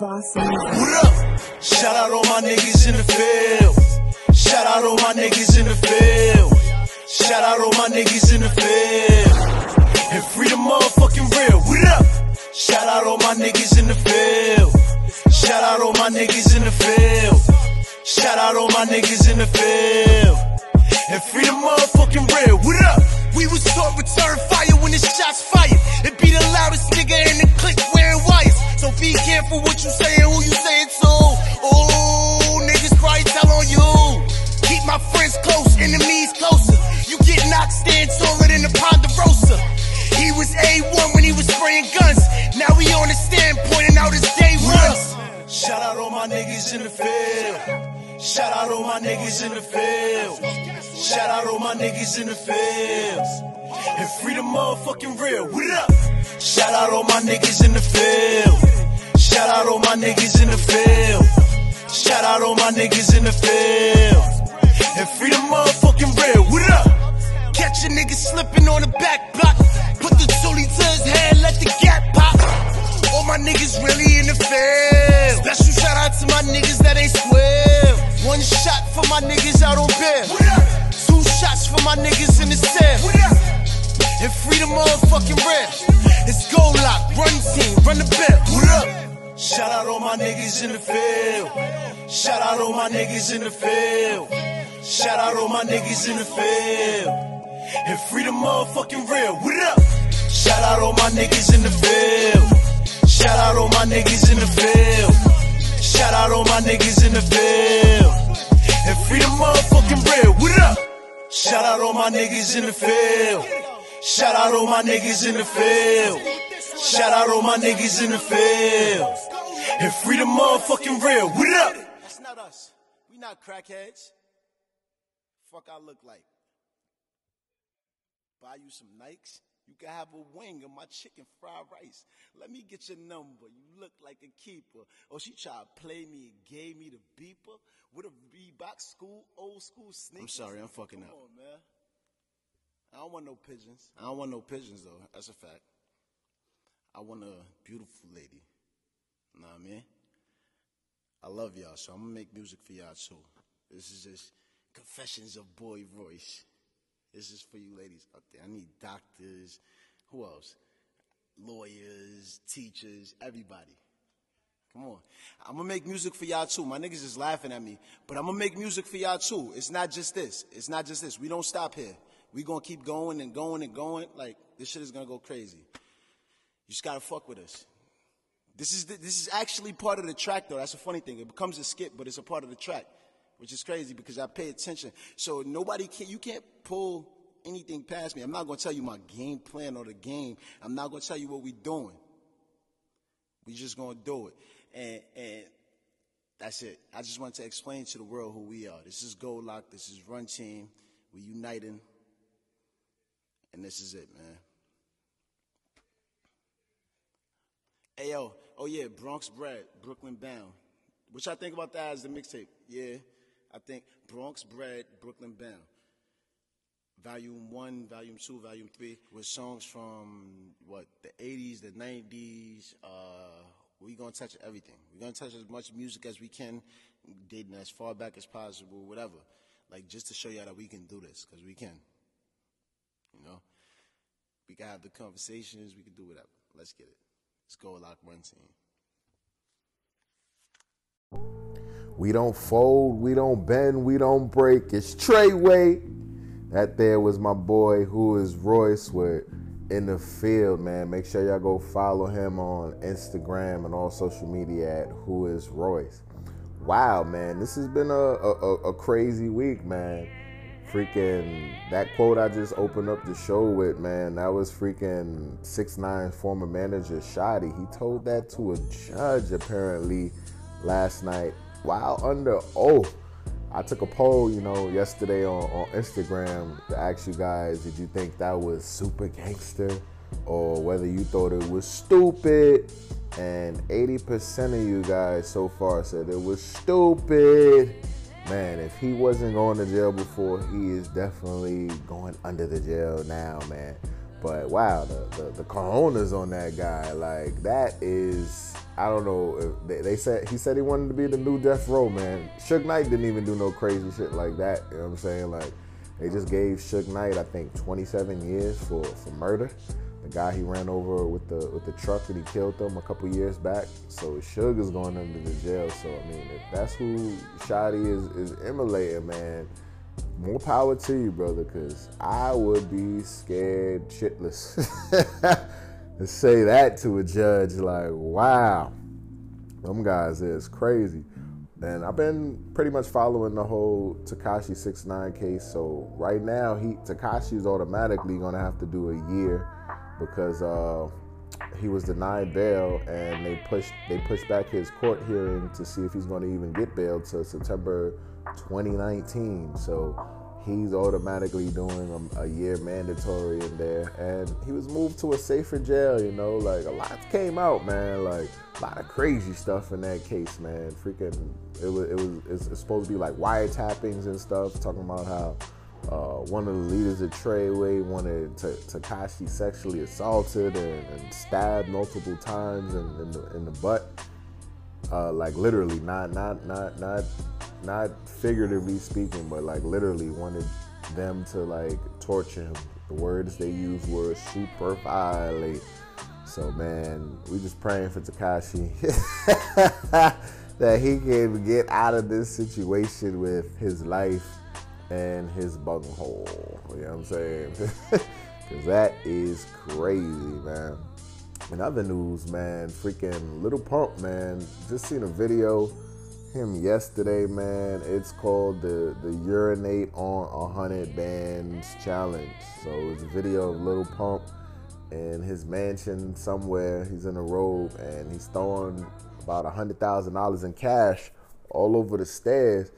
What up? Shout out all my niggas in the field. Shout out all my niggas in the field. Shout out all my niggas in the field. And free the motherfucking real. What up? Shout out all my niggas in the field. Shout out all my niggas in the field. Shout out all my niggas in the field. And free the motherfucking real. What up? We was taught return fire when the shots fired. It be the loudest nigga in the be careful what you say and who you say it to. Oh, niggas probably tell on you. Keep my friends close, enemies closer. You get knocked, stand taller than the Ponderosa. He was A1 when he was spraying guns. Now we on the stand pointing out his day runs. Shout out all my niggas in the field. Shout out all my niggas in the field. Shout out all my niggas in the field. And free the motherfucking real. What up? Shout out all my niggas in the field. Shout out all my niggas in the field. Shout out all my niggas in the field. And free the motherfucking real. What up? Catch a nigga slipping on the back block. Put the toolie to his head, let the gap pop. All my niggas really in the field. Special shout out to my niggas that ain't square. One shot for my niggas out on bail. Two shots for my niggas in the cell. And free the motherfucking real. It's go lock, run team, run the bill. What up? Shout out all my niggas in the field. Shout out all my niggas in the field. Shout out all my niggas in the field. And free the motherfucking real. What up? Shout out all my niggas in the field. Shout out all my niggas in the field. Shout out all my niggas in the field. And free the motherfucking real. What up? Shout out all my niggas in the field. Shout out all my niggas in the field. Shout out all my niggas in the field. And free the motherfucking real. What up? That's not us. We not crackheads. Fuck I look like. Buy you some Nikes. You can have a wing of my chicken fried rice. Let me get your number. You look like a keeper. Oh, she tried to play me and gave me the beeper with a Reebok school, old school sneakers. I'm sorry, I'm fucking Come up. on, man. I don't want no pigeons. I don't want no pigeons though. That's a fact. I want a beautiful lady. Know what I mean? I love y'all, so I'm gonna make music for y'all too. This is just confessions of Boy Royce. This is for you ladies out there. I need doctors. Who else? Lawyers, teachers, everybody. Come on. I'm gonna make music for y'all too. My niggas is laughing at me, but I'm gonna make music for y'all too. It's not just this. It's not just this. We don't stop here. We gonna keep going and going and going. Like this shit is gonna go crazy. You just gotta fuck with us. This is the, this is actually part of the track though. That's a funny thing. It becomes a skip, but it's a part of the track, which is crazy because I pay attention. So nobody can you can't pull anything past me. I'm not gonna tell you my game plan or the game. I'm not gonna tell you what we're doing. We're just gonna do it, and and that's it. I just want to explain to the world who we are. This is Gold Lock. This is Run Team. We're uniting, and this is it, man. Hey yo, oh yeah, Bronx Bread, Brooklyn Bound. What y'all think about that as the mixtape? Yeah, I think Bronx Bread, Brooklyn Bound. Volume one, volume two, volume three, with songs from what the '80s, the '90s. Uh, we gonna touch everything. We're gonna touch as much music as we can, dating as far back as possible, whatever. Like just to show y'all that we can do this, cause we can. You know, we can have the conversations. We can do whatever. Let's get it. Go, lock one team. We don't fold, we don't bend, we don't break. It's Treyway. That there was my boy who is Royce with in the field, man. Make sure y'all go follow him on Instagram and all social media at who is Royce. Wow, man, this has been a, a, a crazy week, man. Freaking that quote I just opened up the show with, man. That was freaking six nine former manager Shotti. He told that to a judge apparently last night while under oath. I took a poll, you know, yesterday on, on Instagram to ask you guys, did you think that was super gangster or whether you thought it was stupid? And 80% of you guys so far said it was stupid. Man, if he wasn't going to jail before, he is definitely going under the jail now, man. But wow, the, the the cojones on that guy, like that is I don't know. They, they, said he said he wanted to be the new Death Row man. Suge Knight didn't even do no crazy shit like that. You know what I'm saying? Like they just gave Suge Knight I think 27 years for for murder. The guy he ran over with the with the truck and he killed them a couple years back. So Suge is going under the jail. So I mean, if that's who Shotti is is emulating, man more power to you, brother, because I would be scared shitless to say that to a judge. Like, wow, them guys is crazy. And I've been pretty much following the whole Tekashi Six Nine case. So right now, he Tekashi is automatically gonna have to do a year because uh, he was denied bail, and they pushed they pushed back his court hearing to see if he's going to even get bail to September 2019. So he's automatically doing a, a, year mandatory in there, and he was moved to a safer jail. You know, like a lot came out, man. Like a lot of crazy stuff in that case, man. Freaking, it was it was it's, it's supposed to be like wiretappings and stuff, talking about how. Uh, one of the leaders of Treyway wanted Tekashi sexually assaulted and, and, stabbed multiple times in, in, the, in the butt, uh, like literally, not not not not not figuratively speaking, but like literally wanted them to like torture him. The words they used were super violate. So man, we just praying for Tekashi that he can get out of this situation with his life and his bunghole. You know what I'm saying? Cause that is crazy, man. In other news, man, freaking Little Pump, man, just seen a video him yesterday, man. It's called the the urinate on a hundred bands challenge. So it's a video of Little Pump in his mansion somewhere. He's in a robe and he's throwing about a hundred thousand dollars in cash all over the stairs.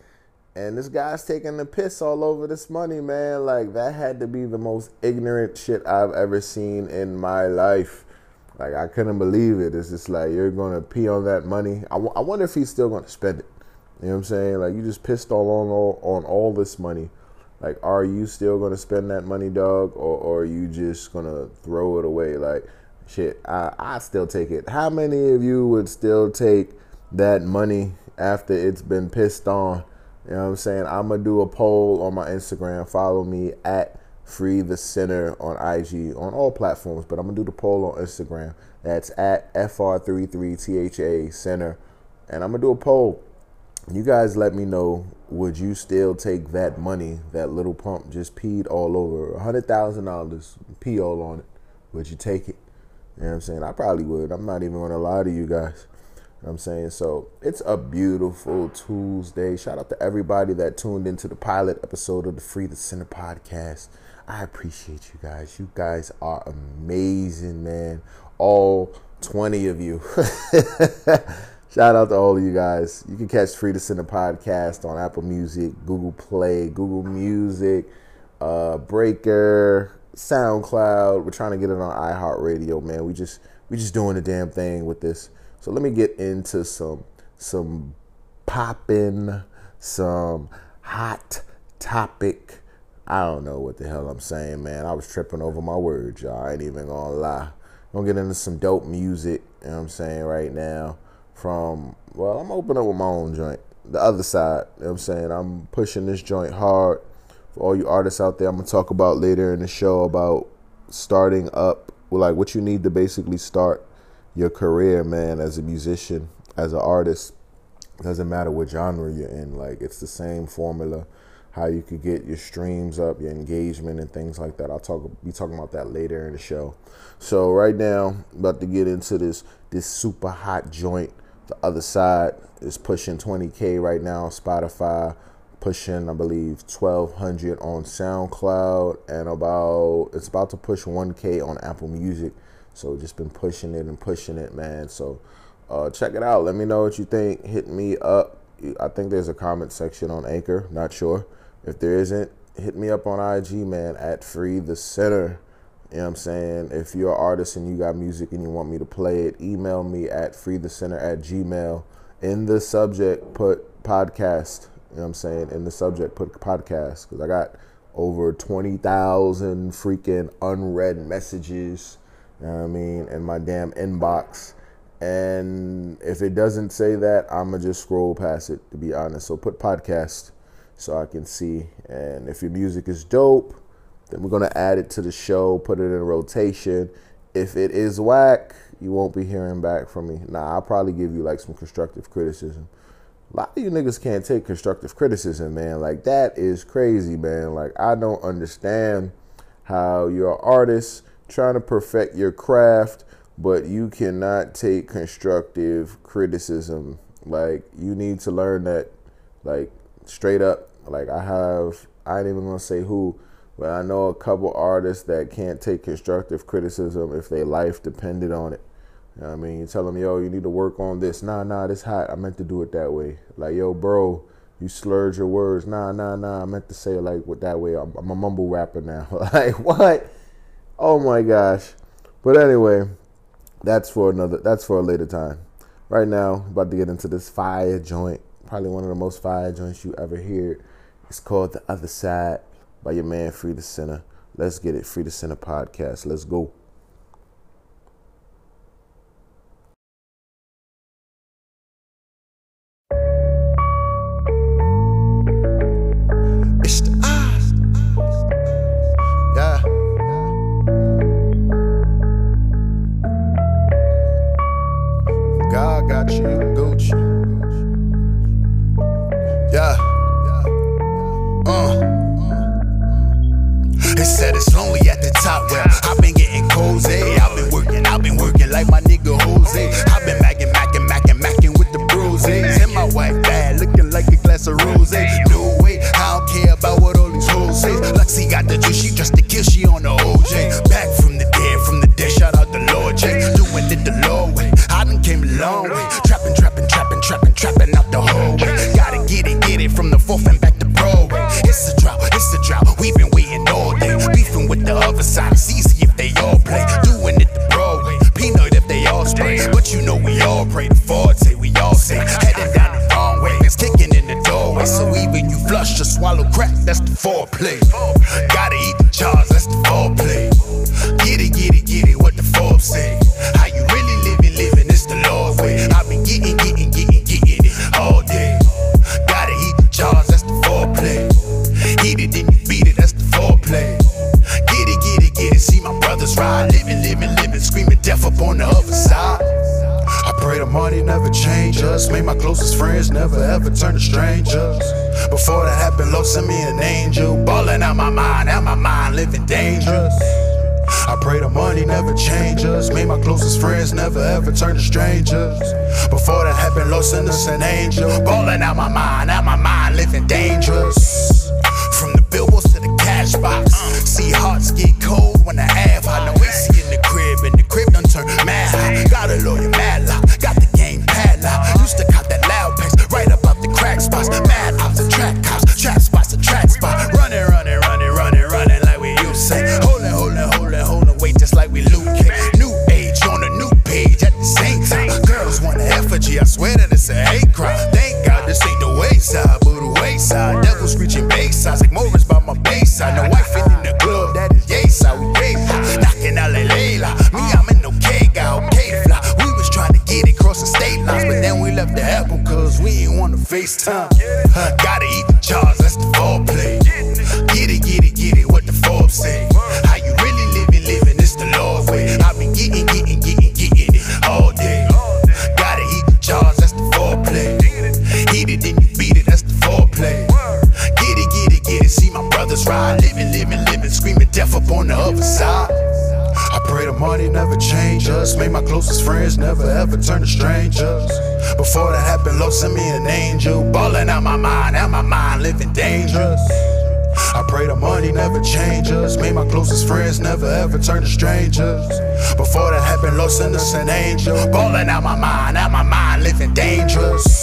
And this guy's taking the piss all over this money, man. Like that had to be the most ignorant shit I've ever seen in my life. Like I couldn't believe it. It's just like you're gonna pee on that money. I, w- I wonder if he's still gonna spend it. You know what I'm saying? Like you just pissed all on all on all this money. Like, are you still gonna spend that money, dog, or, or are you just gonna throw it away? Like, shit, I I still take it. How many of you would still take that money after it's been pissed on? You know what I'm saying? I'm gonna do a poll on my Instagram. Follow me at Free the Sinner on IG on all platforms, but I'm gonna do the poll on Instagram. That's at FR33THA Sinner. And I'm gonna do a poll. You guys let me know would you still take that money that little pump just peed all over? A hundred thousand dollars, pee all on it. Would you take it? You know what I'm saying? I probably would. I'm not even gonna lie to you guys. I'm saying so it's a beautiful Tuesday. Shout out to everybody that tuned into the pilot episode of the Free the Sinner podcast. I appreciate you guys. You guys are amazing, man. All 20 of you. Shout out to all of you guys. You can catch Free to Sinner podcast on Apple Music, Google Play, Google Music, uh, Breaker, SoundCloud. We're trying to get it on iHeartRadio, man. We just we just doing the damn thing with this. So let me get into some some popping, some hot topic I don't know what the hell I'm saying, man. I was tripping over my words, y'all. I ain't even gonna lie. I'm gonna get into some dope music, you know what I'm saying, right now. From, well, I'm opening up with my own joint. The other side, you know what I'm saying? I'm pushing this joint hard. For all you artists out there, I'm gonna talk about later in the show about starting up, like what you need to basically start your career, man, as a musician, as an artist. Doesn't matter what genre you're in, like, it's the same formula how you could get your streams up, your engagement, and things like that. I'll talk be talking about that later in the show. So right now, about to get into this this super hot joint. The other side is pushing 20k right now Spotify, pushing I believe 1200 on SoundCloud, and about it's about to push 1k on Apple Music. So just been pushing it and pushing it, man. So uh, check it out. Let me know what you think. Hit me up. I think there's a comment section on Anchor. Not sure. If there isn't, hit me up on IG, man, at Free the Sinner. You know what I'm saying? If you're an artist and you got music and you want me to play it, email me at freethecenter at gmail. In the subject, put podcast. You know what I'm saying? In the subject, put podcast. Because I got over 20,000 freaking unread messages, know what I mean, in my damn inbox. And if it doesn't say that, I'm going to just scroll past it, to be honest. So put podcast so I can see. And if your music is dope, then we're going to add it to the show, put it in rotation. If it is whack, you won't be hearing back from me. Nah, I'll probably give you like some constructive criticism. A lot of you niggas can't take constructive criticism, man. Like that is crazy, man. Like I don't understand how you're an artist trying to perfect your craft, but you cannot take constructive criticism. Like you need to learn that, like straight up. Like I have, I ain't even gonna say who, but I know a couple artists that can't take constructive criticism if their life depended on it. You know I mean, you tell them, yo, you need to work on this. Nah, nah, this hot. I meant to do it that way. Like, yo, bro, you slurred your words. Nah, nah, nah. I meant to say it like that way. I'm, I'm a mumble rapper now. like, what? Oh my gosh. But anyway, that's for another. That's for a later time. Right now, about to get into this fire joint. Probably one of the most fire joints you ever hear. It's called The Other Side by your man Free the Sinner. Let's get it. Free the Sinner podcast. Let's go. Happened, Lord sent angel. Balling out my mind, out my mind, living dangerous. From the billboards to the cash box. See hearts get cold when I have high. No AC in the crib, and the crib done turn mad high. Got a lawyer mad lock, got the game padlock. Used to cop side. No wife in the club, that is yay side. We high. Knocking out like Layla. Me, I'm in no okay guy, okay fly. We was trying to get it the state lines, but then we left the apple cause we ain't want to FaceTime. Huh, gotta eat friends never ever turn to strangers. Before that happened, Lord sent me an angel. Balling out my mind, out my mind, living dangerous. I pray the money never changes. Me, my closest friends never ever turn to strangers. Before that happened, Lord sent us an angel. Balling out my mind, out my mind, living dangerous.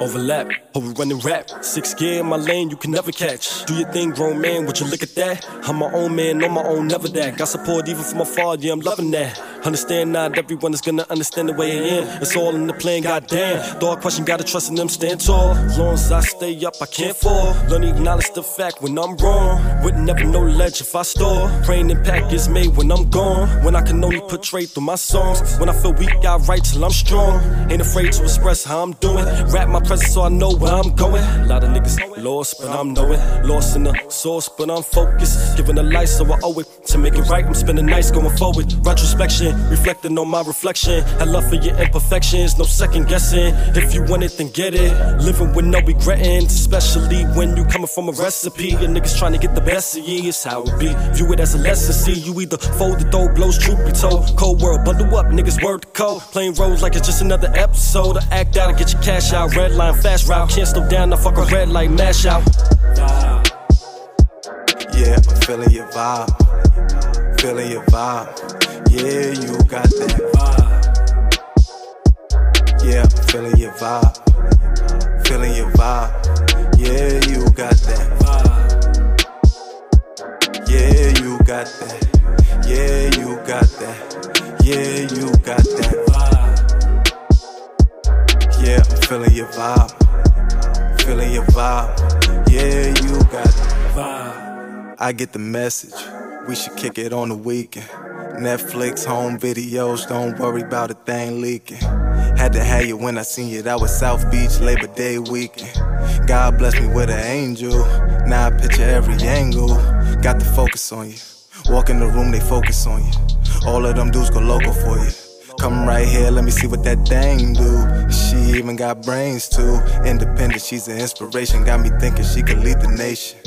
Overlap, over running rap. Six gear in my lane, you can never catch. Do your thing, grown man, would you look at that? I'm my own man, on my own, never that. Got support even from my father, yeah, I'm loving that. Understand not everyone is gonna understand the way I am. It's all in the plan, goddamn. Dog question, gotta trust in them, stand tall. As long as I stay up, I can't fall. Learn to acknowledge the fact when I'm wrong. Wouldn't never know ledge if I store. Praying impact is made when I'm gone. When I can only portray through my songs. When I feel weak, I write till I'm strong. Ain't afraid to express how I'm doing. Rap my presence so I know where I'm going. A lot of niggas lost, but I'm knowing. Lost in the source, but I'm focused. Giving the life, so I owe it. To make it right, I'm spending nights going forward. Retrospection, reflecting on my reflection. I love for your imperfections, no second guessing. If you want it, then get it. Living with no regretting, especially when you coming from a recipe. And niggas trying to get the best of you, it's how it be. View it as a lesson, see you either fold the dough, blows, truth be told. Cold world, bundle up, niggas word to code. Playing roles like it's just another episode. I act out and get your cash out. Red line, fast route, can't slow down, I fuck a red light, mash out. Yeah, I'm feeling your vibe. Feeling your vibe. Yeah, you got that vibe. Yeah, I'm feeling your vibe. Feeling your vibe. Yeah, you got that vibe. Yeah, you got that. Yeah, you got that. Yeah, you got that vibe. Yeah, I'm feeling your vibe. Feeling your vibe. Yeah, you got that vibe. I get the message. We should kick it on the weekend. Netflix, home videos, don't worry about a thing leaking. Had to have you when I seen you, that was South Beach, Labor Day weekend. God bless me with an angel. Now I picture every angle. Got the focus on you. Walk in the room, they focus on you. All of them dudes go local for you. Come right here, let me see what that thing do. She even got brains too. Independent, she's an inspiration. Got me thinking she could lead the nation.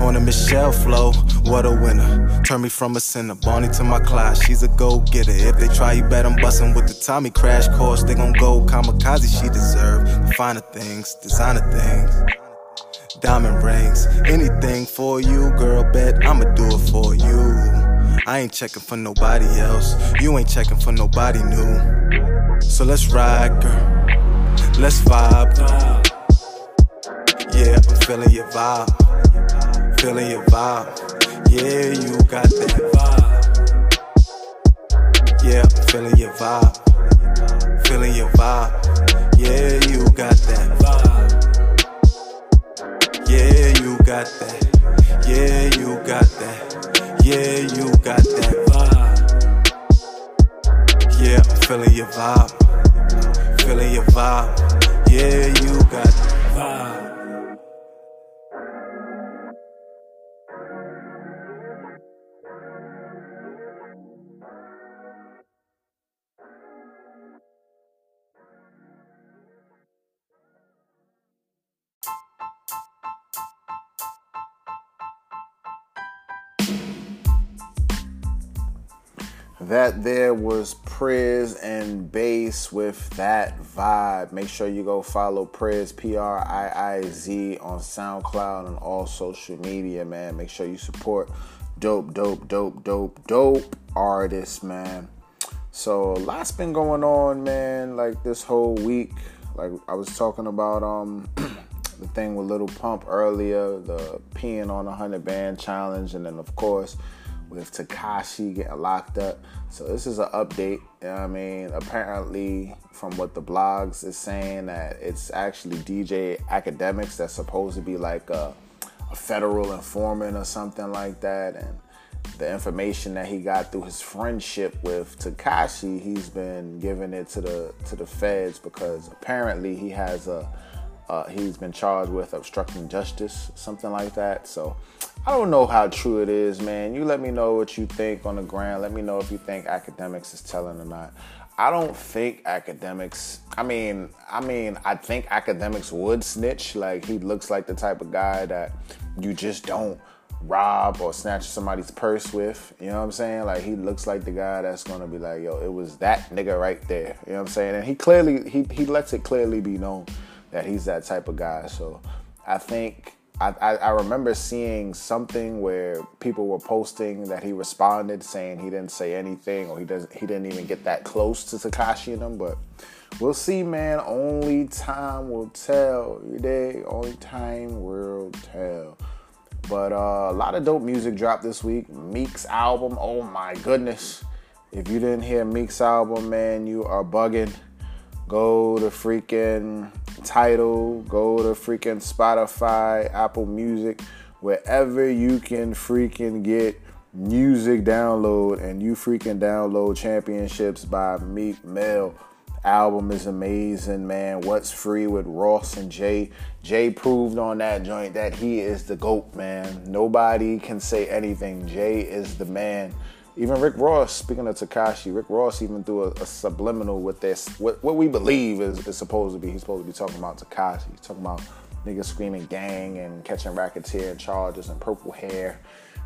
On a Michelle flow, what a winner. Turn me from a sinner, Bonnie to my class. She's a go getter. If they try, you bet I'm busting with the Tommy crash course. They gon' go kamikaze, she deserve. The finer things, designer things. Diamond rings, anything for you, girl. Bet I'ma do it for you. I ain't checking for nobody else. You ain't checking for nobody new. So let's ride, girl. Let's vibe. Yeah, I'm feeling your vibe. Feeling your vibe. Yeah, you got that vibe. Yeah, I'm feeling your vibe. Feeling your vibe. Yeah, you got that vibe. Yeah, you got that. Yeah, you got that. Yeah, you got that vibe. Yeah, I'm feeling your vibe. Feeling your vibe. Yeah, you got that vibe. That there was Priiz and Bass with that vibe. Make sure you go follow Priiz P R I I Z on SoundCloud and all social media, man. Make sure you support dope, dope, dope, dope, dope artists, man. So a lot's been going on, man. Like this whole week, like I was talking about, um, the thing with Little Pump earlier, the peeing on a hundred band challenge, and then of course with Tekashi getting locked up. So this is an update. You know I mean, apparently from what the blogs is saying that it's actually DJ Akademiks that's supposed to be like a, a federal informant or something like that, and the information that he got through his friendship with Tekashi, he's been giving it to the to the feds because apparently he has a uh, he's been charged with obstructing justice, something like that. So I don't know how true it is, man. You let me know what you think on the ground. Let me know if you think Akademiks is telling or not. I don't think Akademiks. I mean, I mean, I think Akademiks would snitch. Like he looks like the type of guy that you just don't rob or snatch somebody's purse with. You know what I'm saying? Like he looks like the guy that's gonna be like, yo, it was that nigga right there. You know what I'm saying? And he clearly he he lets it clearly be known that he's that type of guy. So I think I, I, remember seeing something where people were posting that he responded saying he didn't say anything or he doesn't he didn't even get that close to Tekashi and them, but we'll see, man. Only time will tell. You? Only time will tell. But uh, a lot of dope music dropped this week. Meek's album, oh my goodness. If you didn't hear Meek's album, man, you are bugging. Go to freaking Tidal, go to freaking Spotify, Apple Music, wherever you can freaking get music download and you freaking download championships by Meek Mill. Album is amazing, man. What's free with Ross and Jay? Jay proved on that joint that he is the GOAT, man. Nobody can say anything. Jay is the man. Even Rick Ross, speaking of Tekashi, Rick Ross even threw a, a subliminal with this, what, what we believe is, is supposed to be. He's supposed to be talking about Tekashi, He's talking about niggas screaming gang and catching racketeer charges and purple hair.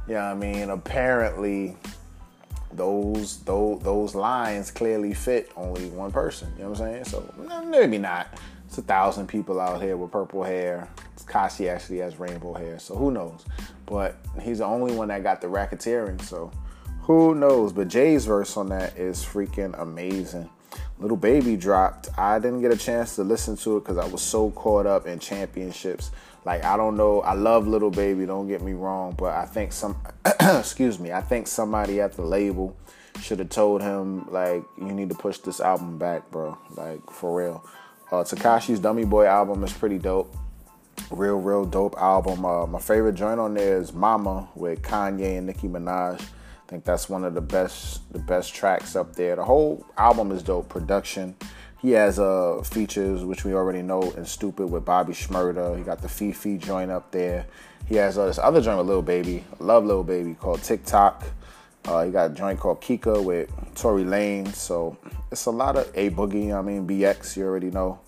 You know what I mean? Apparently, those those those lines clearly fit only one person. You know what I'm saying? So maybe not. It's a thousand people out here with purple hair. Kasi actually has rainbow hair, so who knows? But he's the only one that got the racketeering, so who knows? But Jay's verse on that is freaking amazing. Little Baby dropped. I didn't get a chance to listen to it because I was so caught up in championships. Like I don't know. I love Little Baby. Don't get me wrong, but I think some. excuse me. I think somebody at the label should have told him like you need to push this album back, bro. Like for real. Uh, Tekashi's Dummy Boy album is pretty dope. Real, real dope album. Uh, my favorite joint on there is Mama with Kanye and Nicki Minaj. I think that's one of the best, the best tracks up there. The whole album is dope. Production. He has uh features which we already know in Stupid with Bobby Shmurda. He got the FEFE joint up there. He has uh, this other joint with Lil Baby. I love Lil Baby called TikTok. Uh, he got a joint called Kika with Tory Lanez. So it's a lot of A Boogie. I mean BX. You already know.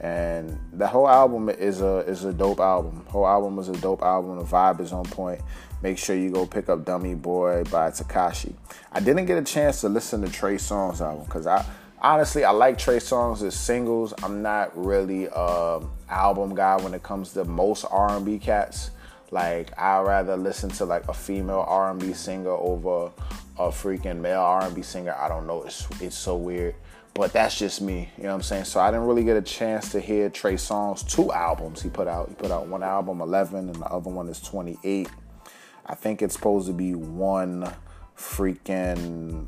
And the whole album is a is a dope album. Whole album is a dope album. The vibe is on point. Make sure you go pick up Dummy Boy by Tekashi. I didn't get a chance to listen to Trey Songz album because I honestly, I like Trey Songz singles. I'm not really a um, album guy when it comes to most R&B cats. Like I'd rather listen to like a female R&B singer over a freaking male R&B singer. I don't know. It's it's so weird. But that's just me, you know what I'm saying? So I didn't really get a chance to hear Trey Songz two albums he put out. He put out one album 11 and the other one is 28. I think it's supposed to be one freaking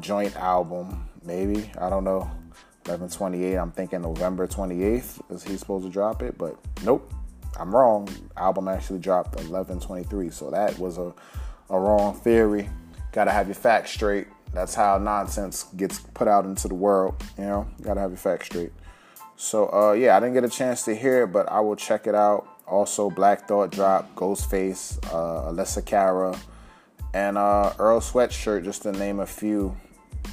joint album maybe. I don't know. 1128. I'm thinking November 28th is he supposed to drop it, but nope. I'm wrong. Album actually dropped 1123. So that was a, a wrong theory. Gotta have your facts straight. That's how nonsense gets put out into the world. You know, gotta have your facts straight. So uh, yeah, I didn't get a chance to hear it, but I will check it out. Also, Black Thought drop, Ghostface, uh, Alessia Cara, and uh, Earl Sweatshirt, just to name a few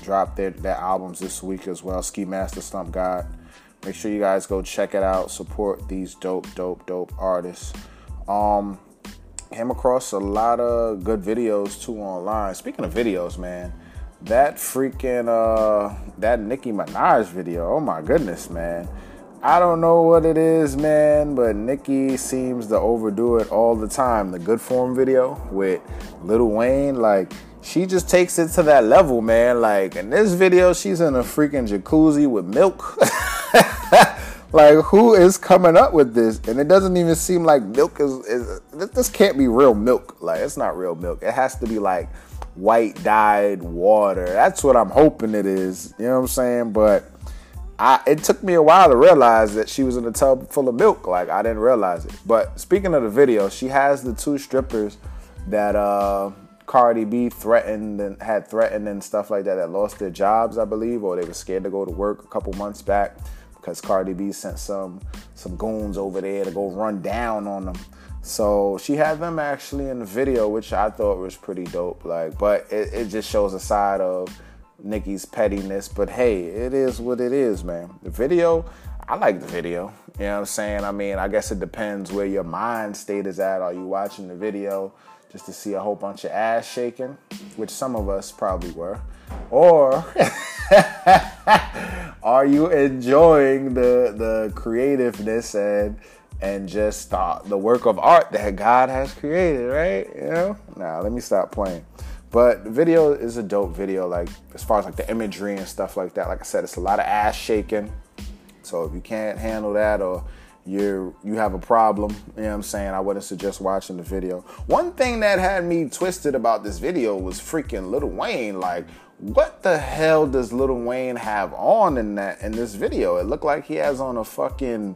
dropped their, their albums this week as well. Ski Mask the Slump God. Make sure you guys go check it out. Support these dope, dope, dope artists. Um, came across a lot of good videos too online. Speaking of videos, man, that freaking uh that Nicki Minaj video. Oh my goodness, man. I don't know what it is, man, but Nicki seems to overdo it all the time. The good form video with Lil Wayne, like she just takes it to that level, man. Like in this video, she's in a freaking jacuzzi with milk. like who is coming up with this? And it doesn't even seem like milk is, is this can't be real milk. Like it's not real milk. It has to be like white dyed water. That's what I'm hoping it is. You know what I'm saying? But I, it took me a while to realize that she was in a tub full of milk. Like I didn't realize it. But speaking of the video, she has the two strippers that uh Cardi B threatened and had threatened and stuff like that that lost their jobs, I believe, or they were scared to go to work a couple months back because Cardi B sent some some goons over there to go run down on them. So she had them actually in the video, which I thought was pretty dope. Like, but it, it just shows a side of Nicki's pettiness. But hey, it is what it is, man. The video, I like the video. You know what I'm saying? I mean, I guess it depends where your mind state is at. Are you watching the video? just to see a whole bunch of ass shaking, which some of us probably were? Or are you enjoying the the creativeness and and just the, the work of art that God has created, right? You know? Now, let me stop playing. But the video is a dope video, like as far as like the imagery and stuff like that. Like I said, it's a lot of ass shaking. So if you can't handle that or you're you have a problem, you know what I'm saying, I wouldn't suggest watching the video. One thing that had me twisted about this video was freaking Lil Wayne. Like, what the hell does Lil Wayne have on in that in this video? It looked like he has on a fucking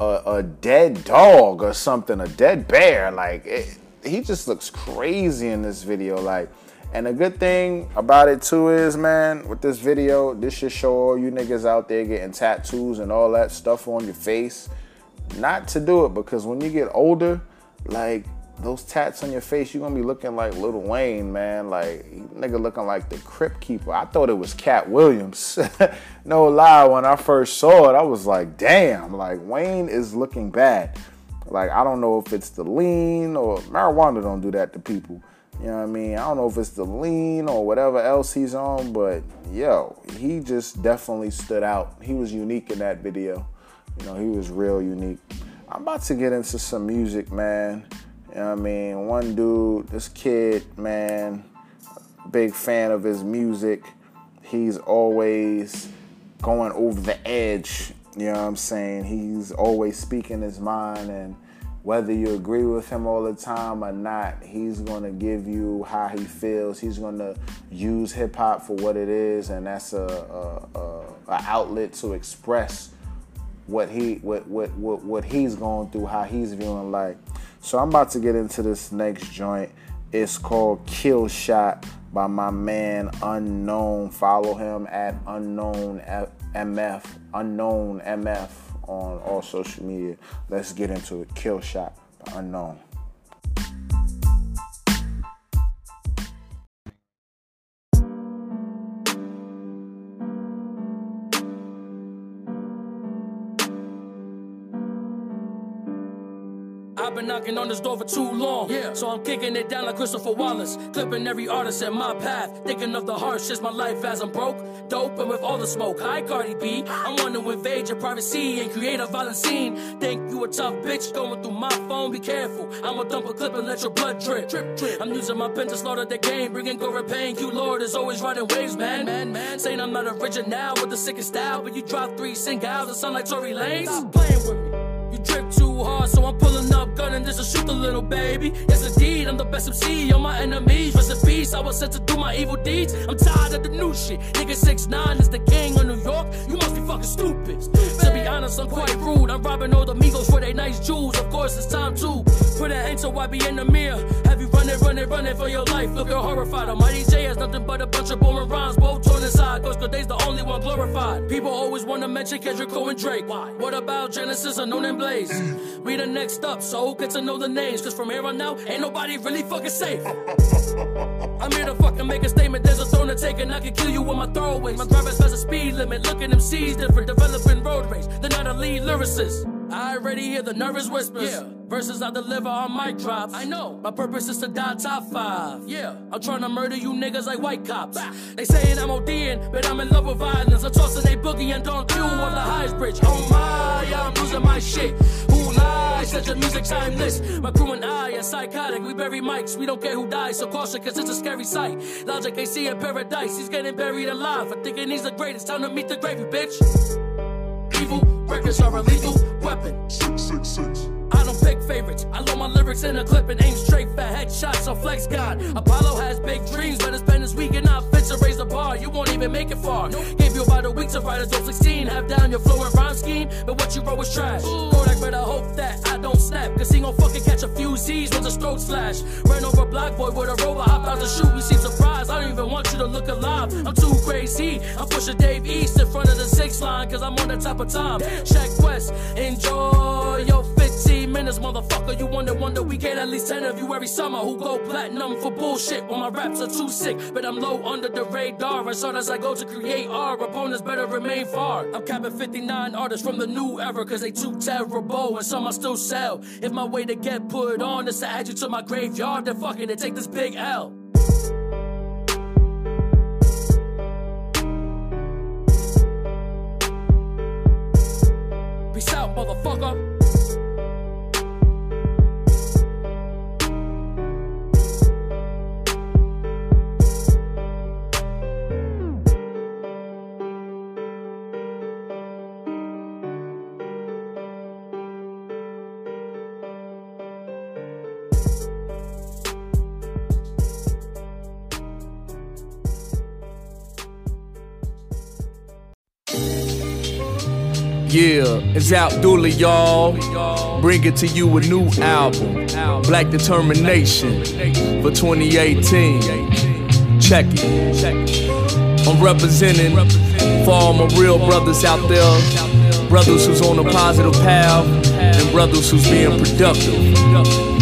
a, a dead dog or something, a dead bear. Like it, he just looks crazy in this video. Like and the good thing about it too is, man, with this video, this should show all you niggas out there getting tattoos and all that stuff on your face. Not to do it because when you get older, like those tats on your face, you're gonna be looking like Lil Wayne, man. Like nigga looking like the Crypt Keeper. I thought it was Katt Williams. no lie, when I first saw it, I was like, damn, like Wayne is looking bad. Like I don't know if it's the lean or marijuana don't do that to people. You know what I mean? I don't know if it's the lean or whatever else he's on, but yo, he just definitely stood out. He was unique in that video. You know, he was real unique. I'm about to get into some music, man. You know what I mean? One dude, this kid, man, big fan of his music. He's always going over the edge. You know what I'm saying? He's always speaking his mind and whether you agree with him all the time or not, he's gonna give you how he feels. He's gonna use hip hop for what it is, and that's a, a, a, a, outlet to express what he what, what what what he's going through, how he's viewing life. So I'm about to get into this next joint. It's called Kill Shot by my man Unknown. Follow him at Unknown MF Unknown MF on all social media. Let's get into it. Kill Shot, the unknown. Been knocking on this door for too long. Yeah. So I'm kicking it down like Christopher Wallace. Clipping every artist in my path. Thinking of the hardships my life as I'm broke. Dope and with all the smoke. Hi, Cardi B. I'm one to invade your privacy and create a violent scene. Think you a tough bitch going through my phone. Be careful. I'ma dump a clip and let your blood drip. Drip, drip. I'm using my pen to slaughter the game. Bringing gore pain. You Lord is always riding waves, man. Man, man. Saying I'm not original with the sickest style. But you drop three singles that sound like Tory Lanez. Stop playing with me. Drip too hard, so I'm pulling up, gunning just to shoot the little baby. Yes, indeed, I'm the best MC on my enemies. Peace, I was sent to do my evil deeds. I'm tired of the new shit. Nigga 6 9 is the king of New York. You must be fucking stupid. To be honest, I'm quite rude. I'm robbing all the Migos for their nice jewels. Of course, it's time to put an end to why be in the mirror. Have you running, running, running for your life? Looking horrified. On Mighty J has nothing but a bunch of boring rhymes, both torn inside. Cause Goday's the only one glorified. People always want to mention Kendrick Cole and Drake. Why? What about Genesis, Unknown and Blaze? We the next up, so get to know the names. Cause from here on out, ain't nobody really fucking safe. I'm here to fucking make a statement. There's a throne to take, and I can kill you with my throwaways. My driver's has a speed limit. Look at them C's different, developing road rage. They're not a lead lyricist. I already hear the nervous whispers. Yeah. Verses I deliver on mic drops. I know. My purpose is to die top five. Yeah. I'm trying to murder you niggas like white cops. Bah. They saying I'm ODing, but I'm in love with violence. I'm tossing they boogie and don't do on the highest bridge. Oh my, yeah, I'm losing my shit. Who lies? Said your music timeless. My crew and I are psychotic. We bury mics. We don't care who dies, so caution, cause it's a scary sight. Logic ain't seeing paradise. He's getting buried alive. I thinking he's the greatest. Time to meet the gravy, bitch. Evil records are a lethal weapon. 666. I don't pick favorites. I load my lyrics in a clip and aim straight for headshots on Flex God. Apollo has big dreams, but his pen is weak and not fit to raise the bar. You won't even make it far. Gave you about a week to write a dope 16. Have down your flow and rhyme scheme, but what you wrote was trash. Kodak better hope that I don't snap, cause he gon' fucking catch a few Z's with the stroke slash. Ran over a Black Boy with a robot, hopped out the shoot. You seem surprised. I don't even want you to look alive. I'm too crazy. I'm pushing Dave East in front of the six line, cause I'm on the top of time. Shaq West, enjoy your 15 minutes, motherfucker. You wonder, wonder, we get at least 10 of you every summer who go platinum for bullshit. When my raps are too sick, but I'm low under the radar. As hard as I go to create art, opponents better remain far. I'm capping 59 artists from the new era, cause they too terrible, and some I still sell. If my way to get put on is to add you to my graveyard, then fucking it, take this big L. Peace out, motherfucker. Yeah, it's Abdullah, y'all. Bring it to you a new album, Black Determination, for 2018. Check it. I'm representing for all my real brothers out there, brothers who's on a positive path, and brothers who's being productive.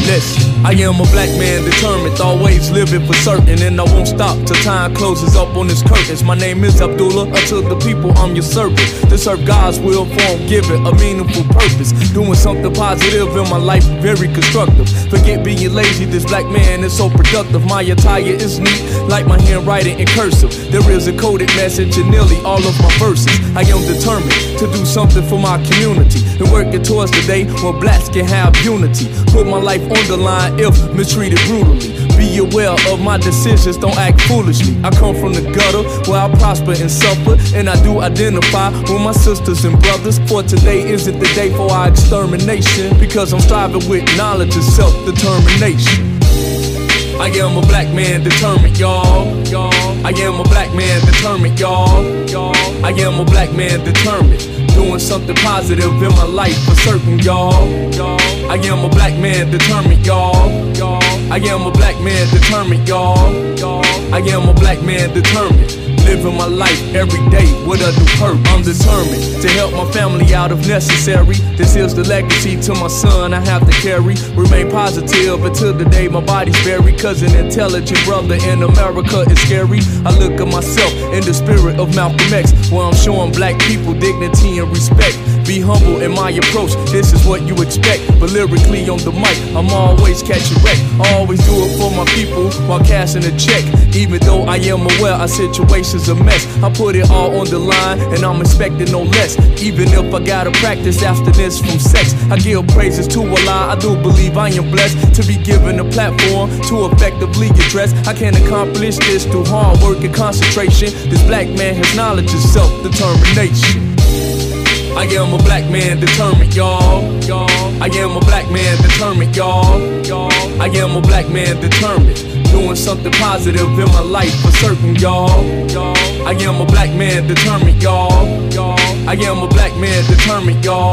Listen, I am a black man determined, always living for certain, and I won't stop till time closes up on his curtains. My name is Abdullah, unto the people I'm your servant. To serve God's will, form, give it a meaningful purpose. Doing something positive in my life, very constructive. Forget being lazy, this black man is so productive. My attire is neat, like my handwriting in cursive. There is a coded message in nearly all of my verses. I am determined to do something for my community and working towards the day when blacks can have unity. Put my life on the line if mistreated brutally. Be aware of my decisions, don't act foolishly. I come from the gutter where I prosper and suffer, and I do identify with my sisters and brothers. For today isn't the day for our extermination, because I'm striving with knowledge and self determination. I am a black man determined, y'all. I am a black man determined, y'all. I am a black man determined. Doing something positive in my life for certain, y'all. I am a black man determined, y'all. I am a black man determined, y'all. I am a black man determined. Living my life every day with a new purpose. I'm determined to help my family out if necessary. This is the legacy to my son I have to carry. Remain positive until the day my body's buried. Cause an intelligent brother in America is scary. I look at myself in the spirit of Malcolm X, where I'm showing black people dignity and respect. Be humble in my approach, this is what you expect. But lyrically on the mic, I'm always catching wreck. I Always do it for my people while cashing a check. Even though I am aware our situation's a mess, I put it all on the line and I'm expecting no less. Even if I gotta practice after this from sex, I give praises to Allah. I do believe I am blessed to be given a platform to effectively address. I can accomplish this through hard work and concentration. This black man has knowledge of self determination. I am a black man determined, y'all. I am a black man determined, y'all. I am a black man determined. Doing something positive in my life for certain, y'all. I am a black man determined, y'all. I am a black man determined, y'all.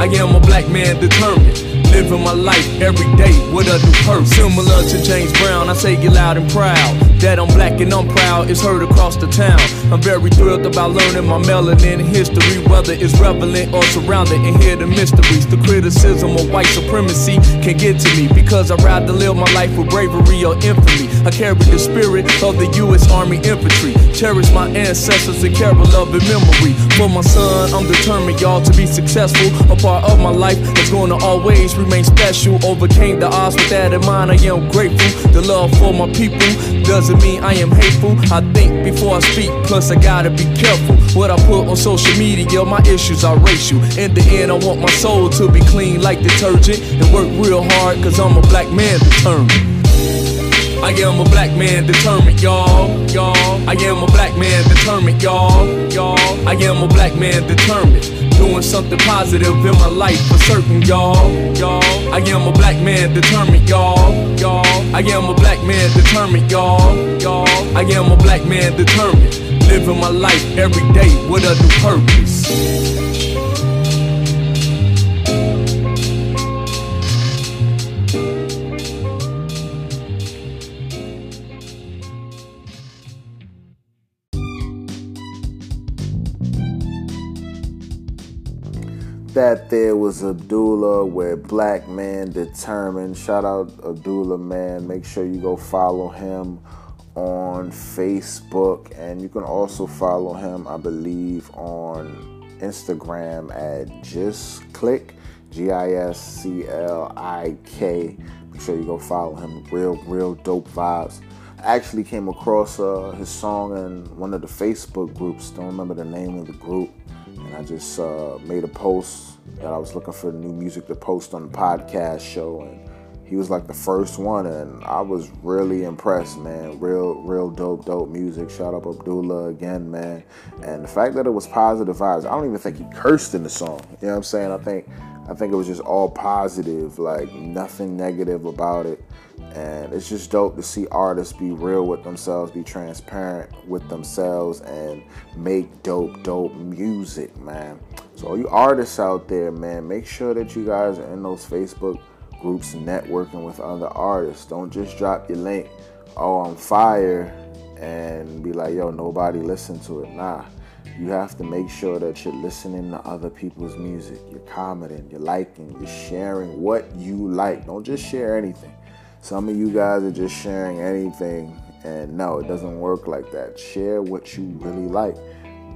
I am a black man determined. Living my life every day with a new purpose. Similar to James Brown, I say it loud and proud. That I'm black and I'm proud is heard across the town. I'm very thrilled about learning my melanin history, whether it's relevant or surrounded and hear the mysteries. The criticism of white supremacy can get to me because I'd rather live my life with bravery or infamy. I carry the spirit of the U.S. Army Infantry. Cherish my ancestors and carry love and memory. For my son, I'm determined, y'all, to be successful. A part of my life that's gonna always remain special. Overcame the odds with that in mind, I am grateful. The love for my people doesn't mean I am hateful. I think before I speak, plus I gotta be careful. What I put on social media, my issues are racial. In the end, I want my soul to be clean like detergent and work real hard, cause I'm a black man determined. I am a black man determined, y'all. Y'all. I am a black man determined, y'all. Y'all. I am a black man determined. Doing something positive in my life for certain, y'all. Y'all. I am a black man determined, y'all. Y'all. I am a black man determined, y'all. Y'all. I am a black man determined. Living my life every day with a new purpose. That there was Abdullah where Black Man Determined. Shout out Abdullah, man. Make sure you go follow him on Facebook. And you can also follow him, I believe, on Instagram at Just Click, G I S C L I K. Make sure you go follow him. Real, real dope vibes. I actually came across uh, his song in one of the Facebook groups. Don't remember the name of the group I just uh, made a post that I was looking for new music to post on the podcast show, and he was like the first one, and I was really impressed, man. Real, real dope, dope music. Shout out Abdullah again, man. And the fact that it was positive vibes, I don't even think he cursed in the song. You know what I'm saying? I think, I think it was just all positive, like nothing negative about it. And it's just dope to see artists be real with themselves, be transparent with themselves, and make dope, dope music, man. So all you artists out there, man, make sure that you guys are in those Facebook groups networking with other artists. Don't just drop your link, oh I'm fire, and be like, yo, nobody listen to it. Nah. You have to make sure that you're listening to other people's music. You're commenting, you're liking, you're sharing what you like. Don't just share anything. Some of you guys are just sharing anything, and no, it doesn't work like that. Share what you really like.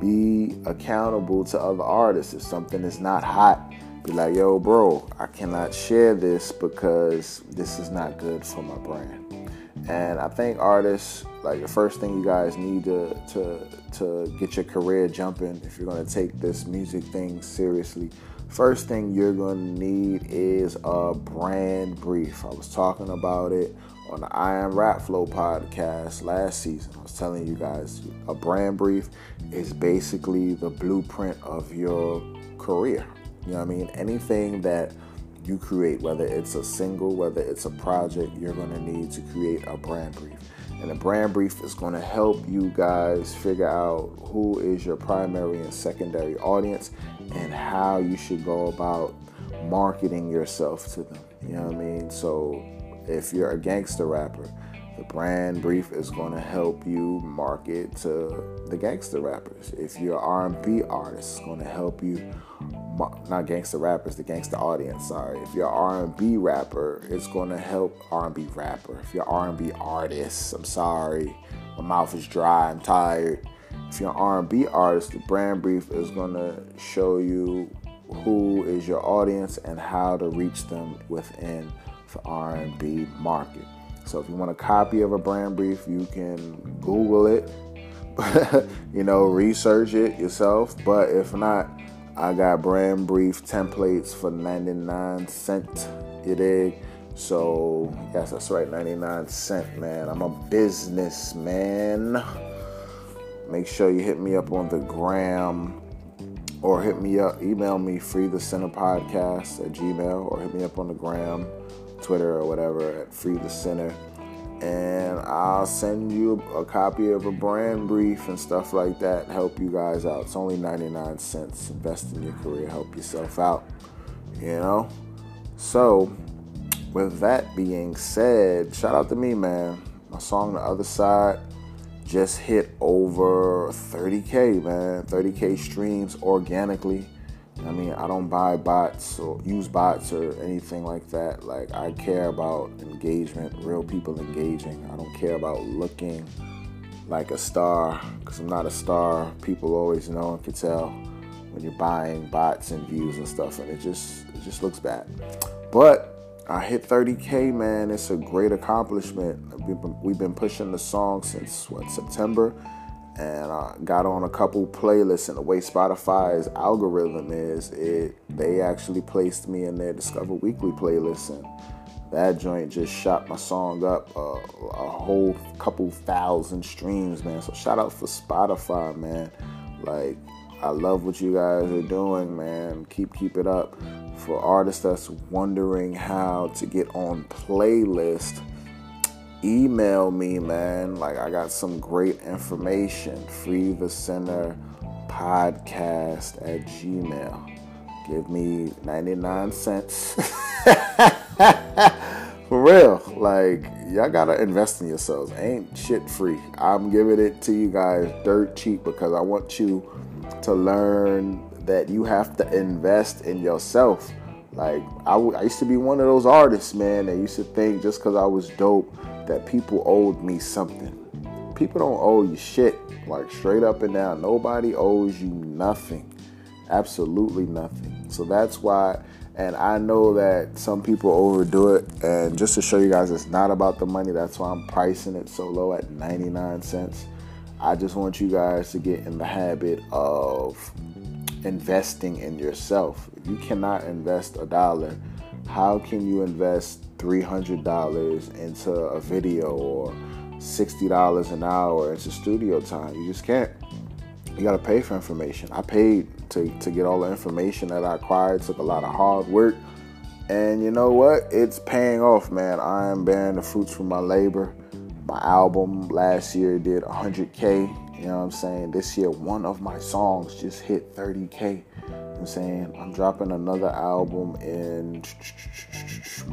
Be accountable to other artists. If something is not hot, be like, yo, bro, I cannot share this because this is not good for my brand. And I think artists, like the first thing you guys need to to to get your career jumping, if you're gonna take this music thing seriously, first thing you're gonna need is a brand brief. I was talking about it on the I Am Rap Flow podcast last season. I was telling you guys a brand brief is basically the blueprint of your career. You know what I mean? Anything that you create, whether it's a single, whether it's a project, you're going to need to create a brand brief. And a brand brief is going to help you guys figure out who is your primary and secondary audience and how you should go about marketing yourself to them. You know what I mean? So if you're a gangster rapper, the brand brief is going to help you market to the gangster rappers. If you're an R&B artist, it's going to help you not gangster rappers, the gangster audience. Sorry. If you're R&B rapper, it's going to help R&B rapper. If you're R&B artist, I'm sorry, my mouth is dry. I'm tired. If you're an R&B artist, the brand brief is going to show you who is your audience and how to reach them within the R&B market. So if you want a copy of a brand brief, you can Google it, you know, research it yourself. But if not, I got brand brief templates for 99 cent. You dig? So yes, that's right, 99 cent, man. I'm a businessman. Make sure you hit me up on the gram or hit me up, email me free the Sinner podcast at gmail or hit me up on the gram, Twitter or whatever at free the Sinner and I'll send you a copy of a brand brief and stuff like that. Help you guys out. It's only 99 cents. Invest in your career, help yourself out. You know? So, with that being said, shout out to me, man. My song, The Other Side, just hit over 30K, man. 30K streams organically. I mean, I don't buy bots or use bots or anything like that. Like, I care about engagement, real people engaging. I don't care about looking like a star because I'm not a star. People always know and can tell when you're buying bots and views and stuff, and it just it just looks bad. But I hit 30k, man. It's a great accomplishment. We've been, pushing the song since what September and I got on a couple playlists. And the way Spotify's algorithm is, it they actually placed me in their Discover Weekly playlist, and that joint just shot my song up uh, a whole couple thousand streams, man. So shout out for Spotify, man. Like I love what you guys are doing, man. Keep keep it up. For artists that's wondering how to get on playlist email me, man. Like I got some great information. Free the Sinner podcast at Gmail. Give me 99 cents. For real. Like, y'all gotta invest in yourselves. Ain't shit free. I'm giving it to you guys dirt cheap because I want you to learn that you have to invest in yourself. Like, I, w- I used to be one of those artists, man, that used to think just because I was dope that people owed me something. People don't owe you shit, like straight up and down. Nobody owes you nothing, absolutely nothing. So that's why, and I know that some people overdo it. And just to show you guys, it's not about the money. That's why I'm pricing it so low at 99 cents. I just want you guys to get in the habit of investing in yourself. You cannot invest a dollar, how can you invest $300 into a video or $60 an hour into studio time. You just can't. You got to pay for information. I paid to, to get all the information that I acquired. It took a lot of hard work. And you know what? It's paying off, man. I am bearing the fruits from my labor. My album last year did 100K. You know what I'm saying? This year, one of my songs just hit 30K. You I'm saying I'm dropping another album in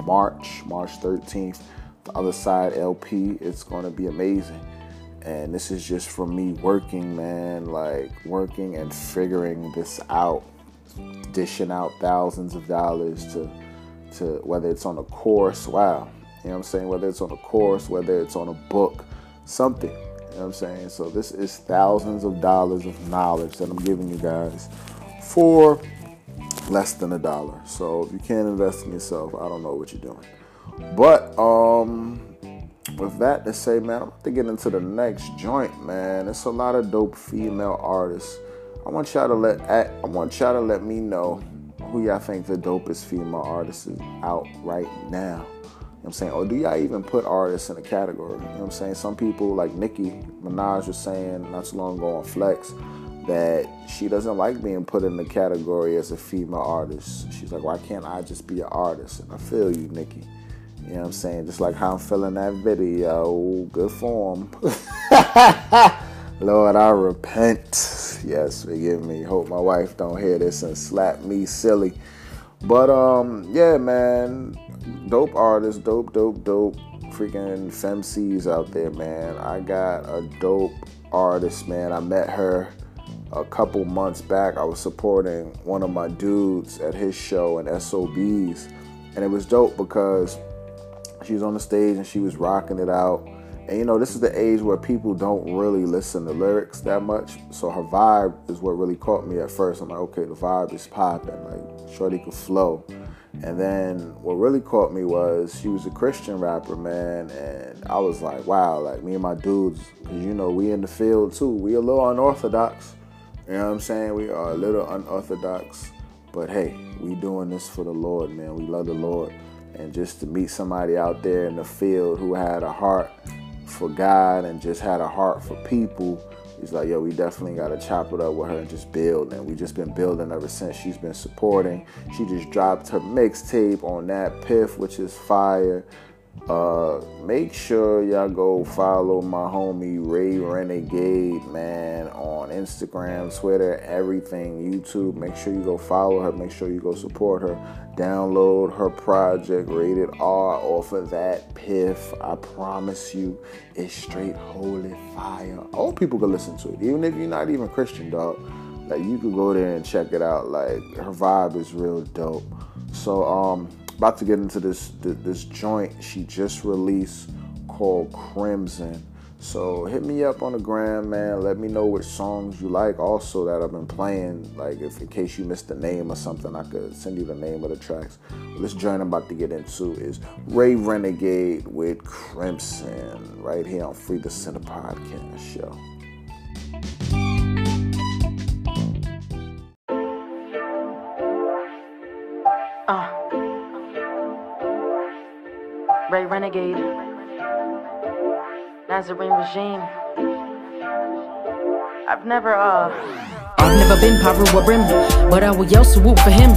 March, March 13th. The other side LP. It's gonna be amazing. And this is just from me working, man, like working and figuring this out, dishing out thousands of dollars to to whether it's on a course, wow. You know what I'm saying? Whether it's on a course, whether it's on a book, something. Know what I'm saying? So this is thousands of dollars of knowledge that I'm giving you guys for less than a dollar. So if you can't invest in yourself, I don't know what you're doing. But um with that to say, man, I'm about to get into the next joint, man. It's a lot of dope female artists. I want y'all to let I want y'all to let me know who y'all think the dopest female artist is out right now. I'm saying? Or do y'all even put artists in a category? You know what I'm saying? Some people like Nicki Minaj was saying not too long ago on Flex that she doesn't like being put in the category as a female artist. She's like, why can't I just be an artist? And I feel you, Nicki. You know what I'm saying? Just like how I'm feeling that video. Good form. Lord, I repent. Yes, forgive me. Hope my wife don't hear this and slap me silly. But um, yeah, man. Dope artists, dope, dope, dope freaking femcs out there, man. I got a dope artist, man. I met her a couple months back. I was supporting one of my dudes at his show in SOBs. And it was dope because she was on the stage and she was rocking it out. And you know, this is the age where people don't really listen to lyrics that much. So her vibe is what really caught me at first. I'm like, okay, the vibe is popping. Like, Shorty could flow. And then what really caught me was she was a Christian rapper, man. And I was like, wow, like me and my dudes, because you know, we in the field too. We a little unorthodox. You know what I'm saying? We are a little unorthodox. But hey, we doing this for the Lord, man. We love the Lord and just to meet somebody out there in the field who had a heart for God and just had a heart for people. He's like, yo, we definitely got to chop it up with her and just build. And we just been building ever since. She's been supporting. She just dropped her mixtape on DatPiff, which is fire. Uh, make sure y'all go follow my homie Ray Renegade, man, on Instagram, Twitter, everything, YouTube. Make sure you go follow her. Make sure you go support her. Download her project, Rated R, off of DatPiff. I promise you, it's straight holy fire. All people can listen to it, even if you're not even Christian, dog. Like you could go there and check it out. Like her vibe is real dope. So um about to get into this this joint she just released called Crimson. So hit me up on the gram, man. Let me know which songs you like. Also, that I've been playing. Like, if in case you missed the name or something, I could send you the name of the tracks. This joint I'm about to get into is Ray Renegade with Crimson, right here on Free the Sinner Podcast Show. Ray Renegade, Nazarene Regime. I've never, uh. I've never been power or brim, but I will yell salute for him.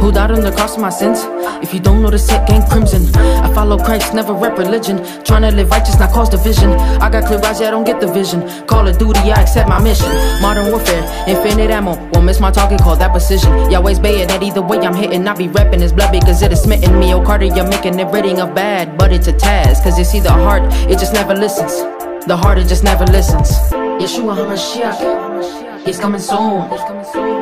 Who died on the cross of my sins? If you don't know the set gang crimson, I follow Christ, never rep religion. Trying to live righteous, not cause division. I got clear eyes, yeah, I don't get the vision. Call of duty, I accept my mission. Modern warfare, infinite ammo. Won't miss my target, call that precision. Yahweh's bayonet, either way I'm hitting. I be repping his blood because it is smitten me. Oh, you're making it ridding of bad, but it's a task. Cause you see, the heart, it just never listens. The heart, it just never listens. Yeshua HaMashiach, he's coming soon.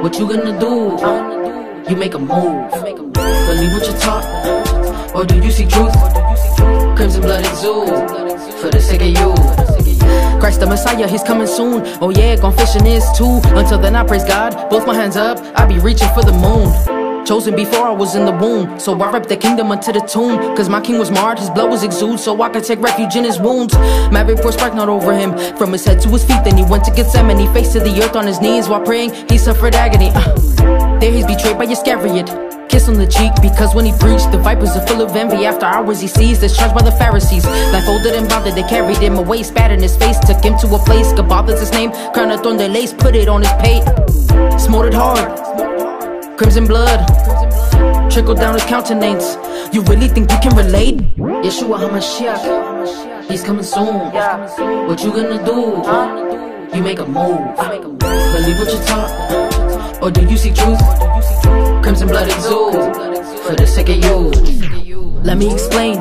What you gonna do? You make a move. Believe what you talk, or do you see truth? Crimson blood exude for the sake of you. Christ the Messiah, he's coming soon. Oh yeah, gone fishing is too. Until then, I praise God, both my hands up. I be reaching for the moon. Chosen before I was in the womb. So I rep the kingdom unto the tomb. Cause my king was marred, his blood was exuded. So I could take refuge in his wounds. Maverick pour spark not over him. From his head to his feet, then he went to Gethsemane. Face to the earth on his knees while praying, he suffered agony. Uh, there he's betrayed by Iscariot. Kiss on the cheek because when he preached, the vipers are full of envy. After hours, he sees this charged by the Pharisees. Life older than bothered, they carried him away, spat in his face, took him to a place. Gabath's his name, crown of thorn, lace, put it on his pate. Smote it hard, crimson blood trickle down his countenance. You really think you can relate? Yeshua HaMashiach, he's coming soon. What you gonna do? You make a move. Believe what you talk, or do you see truth? Crimson blood exude for the sake of you. Let me explain.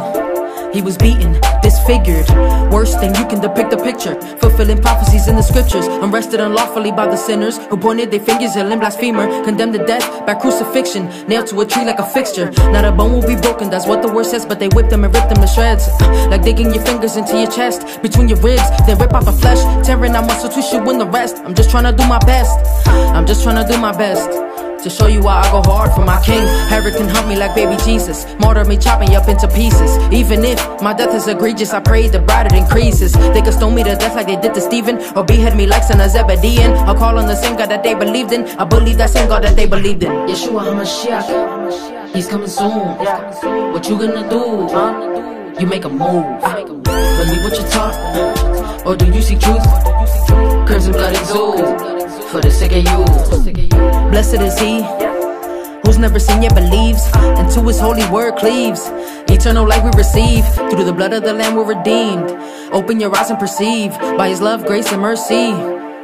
He was beaten, disfigured, worse than you can depict a picture. Fulfilling prophecies in the scriptures, arrested unlawfully by the sinners who pointed their fingers at him, blasphemer, condemned to death by crucifixion, nailed to a tree like a fixture. Not a bone will be broken, that's what the word says, but they whipped him and ripped him to shreds. Like digging your fingers into your chest, between your ribs, then rip off the flesh, tearing out muscle tissue in the rest. I'm just trying to do my best. I'm just trying to do my best. To show you why I go hard for my king. Herod can hunt me like baby Jesus. Martyr me, chop me up into pieces. Even if my death is egregious, I pray the brighter it increases. They could stone me to death like they did to Stephen, or behead me like son of Zebedian. I'll call on the same God that they believed in. I believe that same God that they believed in. Yeshua HaMashiach, He's coming soon. What you gonna do? Huh? You make a move. Believe what you're taught, or do you see truth? Crimson blood exude for the sake of you. Blessed is he who's never seen yet believes, and to his holy word cleaves. Eternal life we receive through the blood of the Lamb we're redeemed. Open your eyes and perceive by his love, grace, and mercy.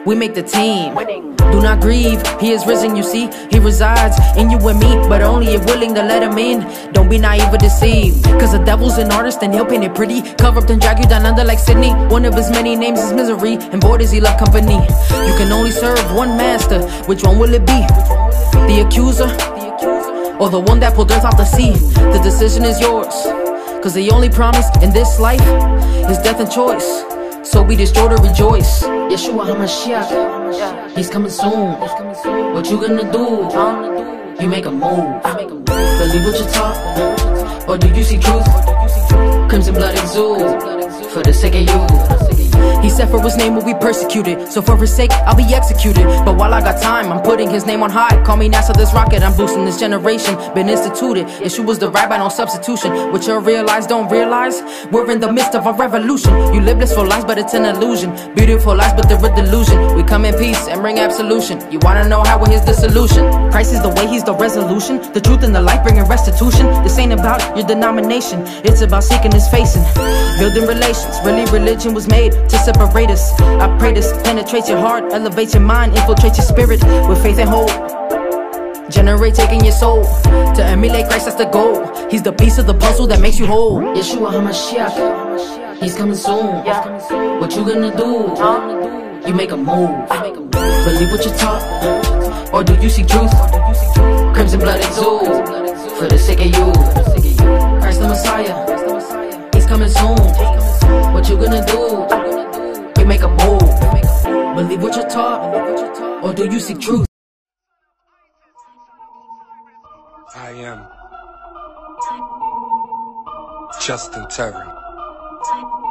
We make the team. Do not grieve, he is risen, you see. He resides in you and me, but only if willing to let him in. Don't be naive or deceived, cause the devil's an artist and he'll paint it pretty. Cover up and drag you down under like Sydney. One of his many names is misery, and boy does he love company. You can only serve one master, which one will it be? The accuser, or the one that pulled earth off the sea? The decision is yours, cause the only promise in this life is death and choice. So we destroy to rejoice. Yeshua HaMashiach, He's coming soon. What you gonna do? You make a move. Believe what you talk, or do you see truth? Crimson blood exude for the sake of you. He said for his name will be persecuted. So for his sake, I'll be executed. But while I got time, I'm putting his name on high. Call me NASA this rocket, I'm boosting this generation. Been instituted. Issue was the rabbi, no substitution. What you realize, don't realize? We're in the midst of a revolution. You live blissful lives, but it's an illusion. Beautiful lives, but they're a delusion. We come in peace and bring absolution. You wanna know how is the solution? Christ is the way, he's the resolution. The truth and the light bringing restitution. This ain't about your denomination. It's about seeking his face and building relations. Really, religion was made to separate us. I pray this penetrates your heart, elevates your mind, infiltrates your spirit with faith and hope. Generate taking your soul to emulate Christ, that's the goal. He's the piece of the puzzle that makes you whole. Yeshua HaMashiach, He's coming soon. What you gonna do? You make a move. Believe what you're taught, or do you see truth? Crimson blood exude for the sake of you. Christ the Messiah, He's coming soon. What you gonna do? You make a move. Believe what you're taught, or do you seek truth? I am Justin Terry.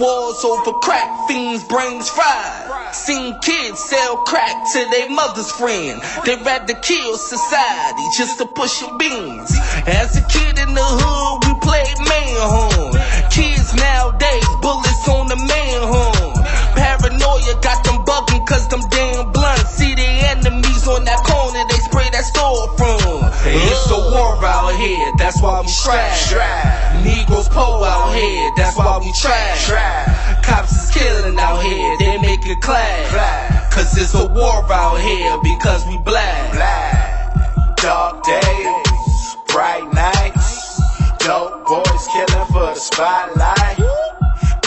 Over crack fiends, brains fried. Seen kids sell crack to their mother's friend. They rather kill society just to push your beans. As a kid in the hood, It's a war out here, that's why we strapped. Negroes pull out here, that's why we trash. Cops is killing out here, they make it clap. Cause it's a war out here because we black. Black. Dark days, bright nights. Dope boys killing for the spotlight.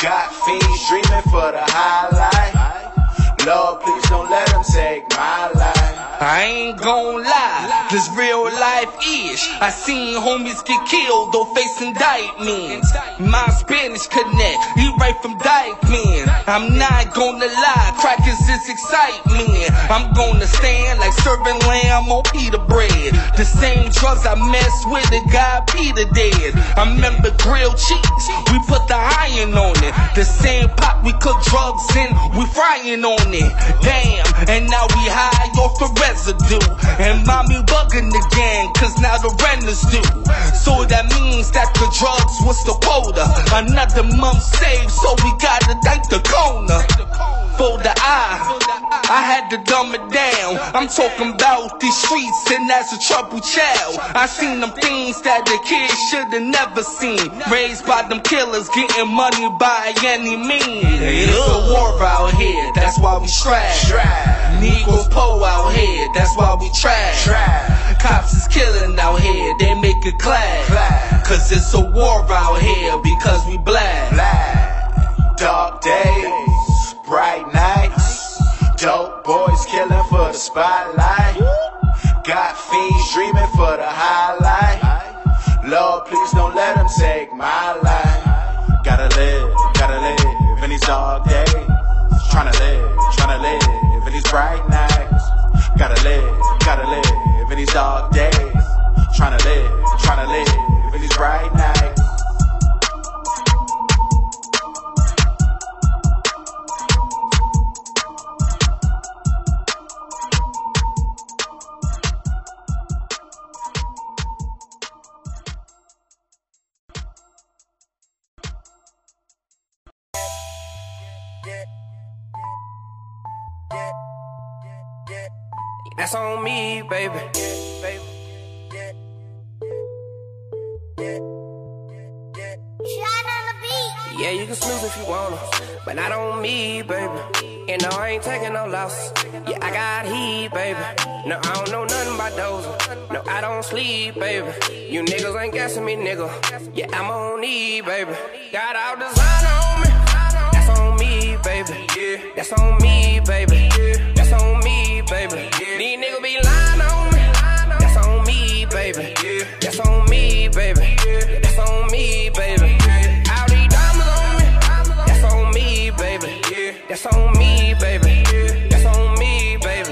Got fiends dreaming for the highlight. Lord, please don't let them take my life. I ain't gon' lie, this real life ish. I seen homies get killed or face indictment. My Spanish connect, he right from Dyckman. I'm not gonna lie, crackers is excitement. I'm gonna stand like serving lamb on pita bread. The same drugs I messed with, the guy Peter dead. I remember grilled cheese, we put the iron on it. The same pot we cook drugs in, we frying on it. Damn, and now we high off the residue. And mommy bugging again, cause now the rent is due. So that means that the drugs was the quota. Another month saved, so we gotta thank the corner. For the eye, I had to dumb it down. I'm talking about these streets, and as a troubled child, I seen them things that the kids should've never seen. Raised by them killers, getting money by any means. It's a war out here, that's why we strive. Negroes po out here, that's why we trash. Cops is killing out here, they make it clap. Cause it's a war out here because we black. Dark days, bright nights, dope boys killing for the spotlight. Got fiends dreaming for the highlight. Lord, please don't let them take my life. Gotta live, gotta live in these dark days. Tryna live, tryna live in these bright nights. Gotta live, gotta live in these dark days. Trying to live, trying to live in these bright nights. That's on me, baby. Yeah, you can snooze if you wanna, but not on me, baby. And no, I ain't taking no loss. Yeah, I got heat, baby. No, I don't know nothing about those. No, I don't sleep, baby. You niggas ain't guessing me, nigga. Yeah, I'm on E, baby. Got all designer on me. That's on me, baby. Yeah, that's on me, baby. Baby. These niggas be lying on me. That's on me, baby. That's on me, baby. That's on me, baby. All these diamonds on me. That's on me, baby. That's on me, baby. That's on me, baby.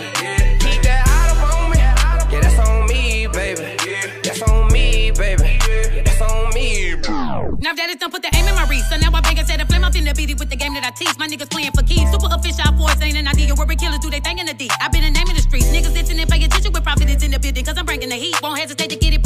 Keep that out of on me. Yeah, that's on me, baby. That's on me, baby. That's on me. Baby. Now that it's done, put the aim in my reach. So now I bang and set a flame up in the beat with the game that I teach. My niggas playing for keys. Super official force ain't an idea. Killers do they thing in the. I've been a name in the streets. Niggas itching and pay attention with profit in the building. Cause I'm bringing the heat. Won't hesitate to get it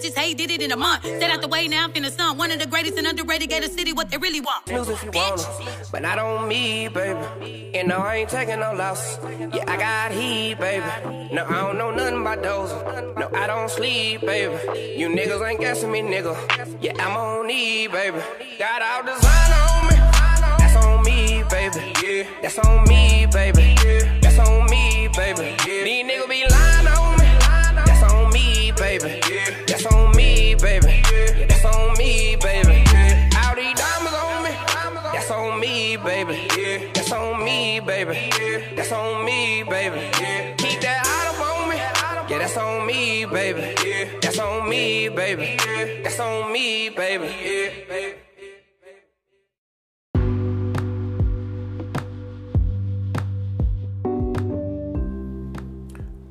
bitches hate, did it in a month. Set out the way, now I'm finna some. One of the greatest and underrated, Gator City, what they really want. Snooze if you wanna, but not on me, baby. And no, I ain't taking no loss. Yeah, I got heat, baby. No, I don't know nothing about those. No, I don't sleep, baby. You niggas ain't guessing me, nigga. Yeah, I'm on E, baby. Got all designer on me. That's on me, baby. Yeah, that's on me, baby. That's on me, baby. These niggas be lying baby. That's on me, baby. Keep that out on me. Yeah, that's on me, baby. That's on me, baby. That's on me, baby.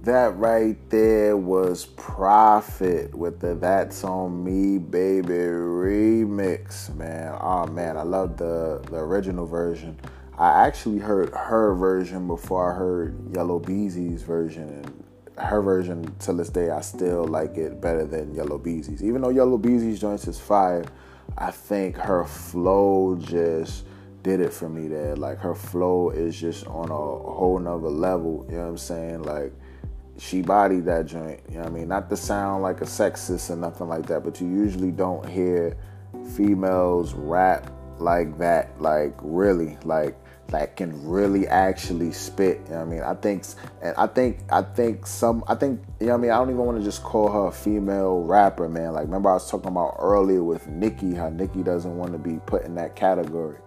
That right there was Profit with the That's On Me Baby remix, man. Oh man, I love the, the original version. I actually heard her version before I heard Yella Beezy's version. And her version, to this day, I still like it better than Yella Beezy's. Even though Yella Beezy's joints is fire, I think her flow just did it for me there. Like her flow is just on a whole nother level. You know what I'm saying? Like she bodied that joint. You know what I mean? Not to sound like a sexist or nothing like that, but you usually don't hear females rap like that. Like really, like that can really actually spit. You know I mean? I think, and I think, I think some, I think, you know what I mean? I don't even want to just call her a female rapper, man. Like, remember I was talking about earlier with Nicki, how Nicki doesn't want to be put in that category.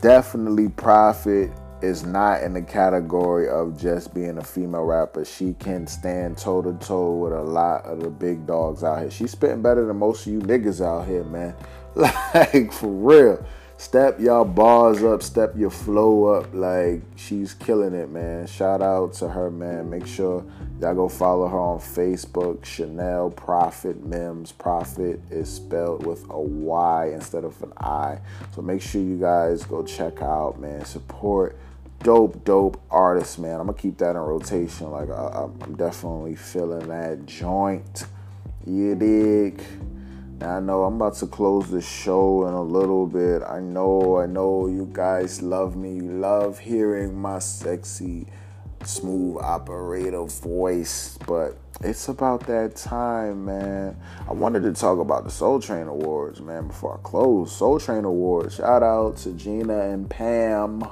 Definitely Prophet is not in the category of just being a female rapper. She can stand toe to toe with a lot of the big dogs out here. She's spitting better than most of you niggas out here, man. Like, for real step y'all bars up, step your flow up. Like she's killing it, man. Shout out to her, man. Make sure y'all go follow her on Facebook. Chanel Prophet Mims. Prophet is spelled with a Y instead of an I. So make sure you guys go check out, man. Support dope, dope artists, man. I'm gonna keep that in rotation. Like I, am definitely feeling that joint. You dig? I know I'm about to close the show in a little bit. I know, I know you guys love me. You love hearing my sexy, smooth operator voice, but it's about that time, man. I wanted to talk about the Soul Train Awards, man, before I close. Soul Train Awards. Shout out to Gina and Pam.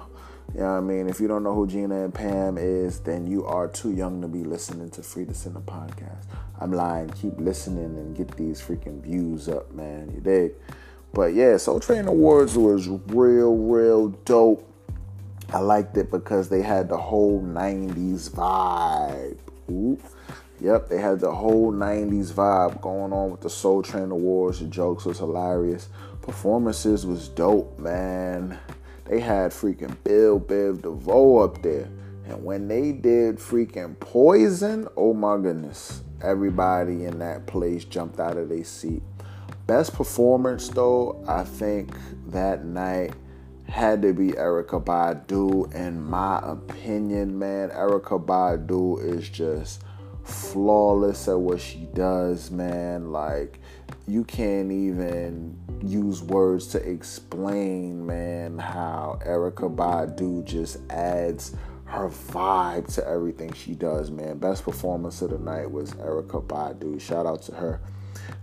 You know what I mean? If you don't know who Gina and Pam is, then you are too young to be listening to Free Tha Sinner podcast. I'm lying. Keep listening and get these freaking views up, man. You dig? But yeah, Soul Train Awards was real, real dope. I liked it because they had the whole 90s vibe. Oop. Yep, they had the whole 90s vibe going on with the Soul Train Awards. The jokes was hilarious. Performances was dope, man. They had freaking Bell Biv DeVoe up there. And when they did freaking Poison, oh my goodness everybody in that place jumped out of their seat. Best performance, though, I think that night had to be Erykah Badu. In my opinion, man, Erykah Badu is just flawless at what she does, man. Like, you can't even use words to explain, man, how Erykah Badu just adds her vibe to everything she does, man. Best performance of the night was Erykah Badu. Shout out to her.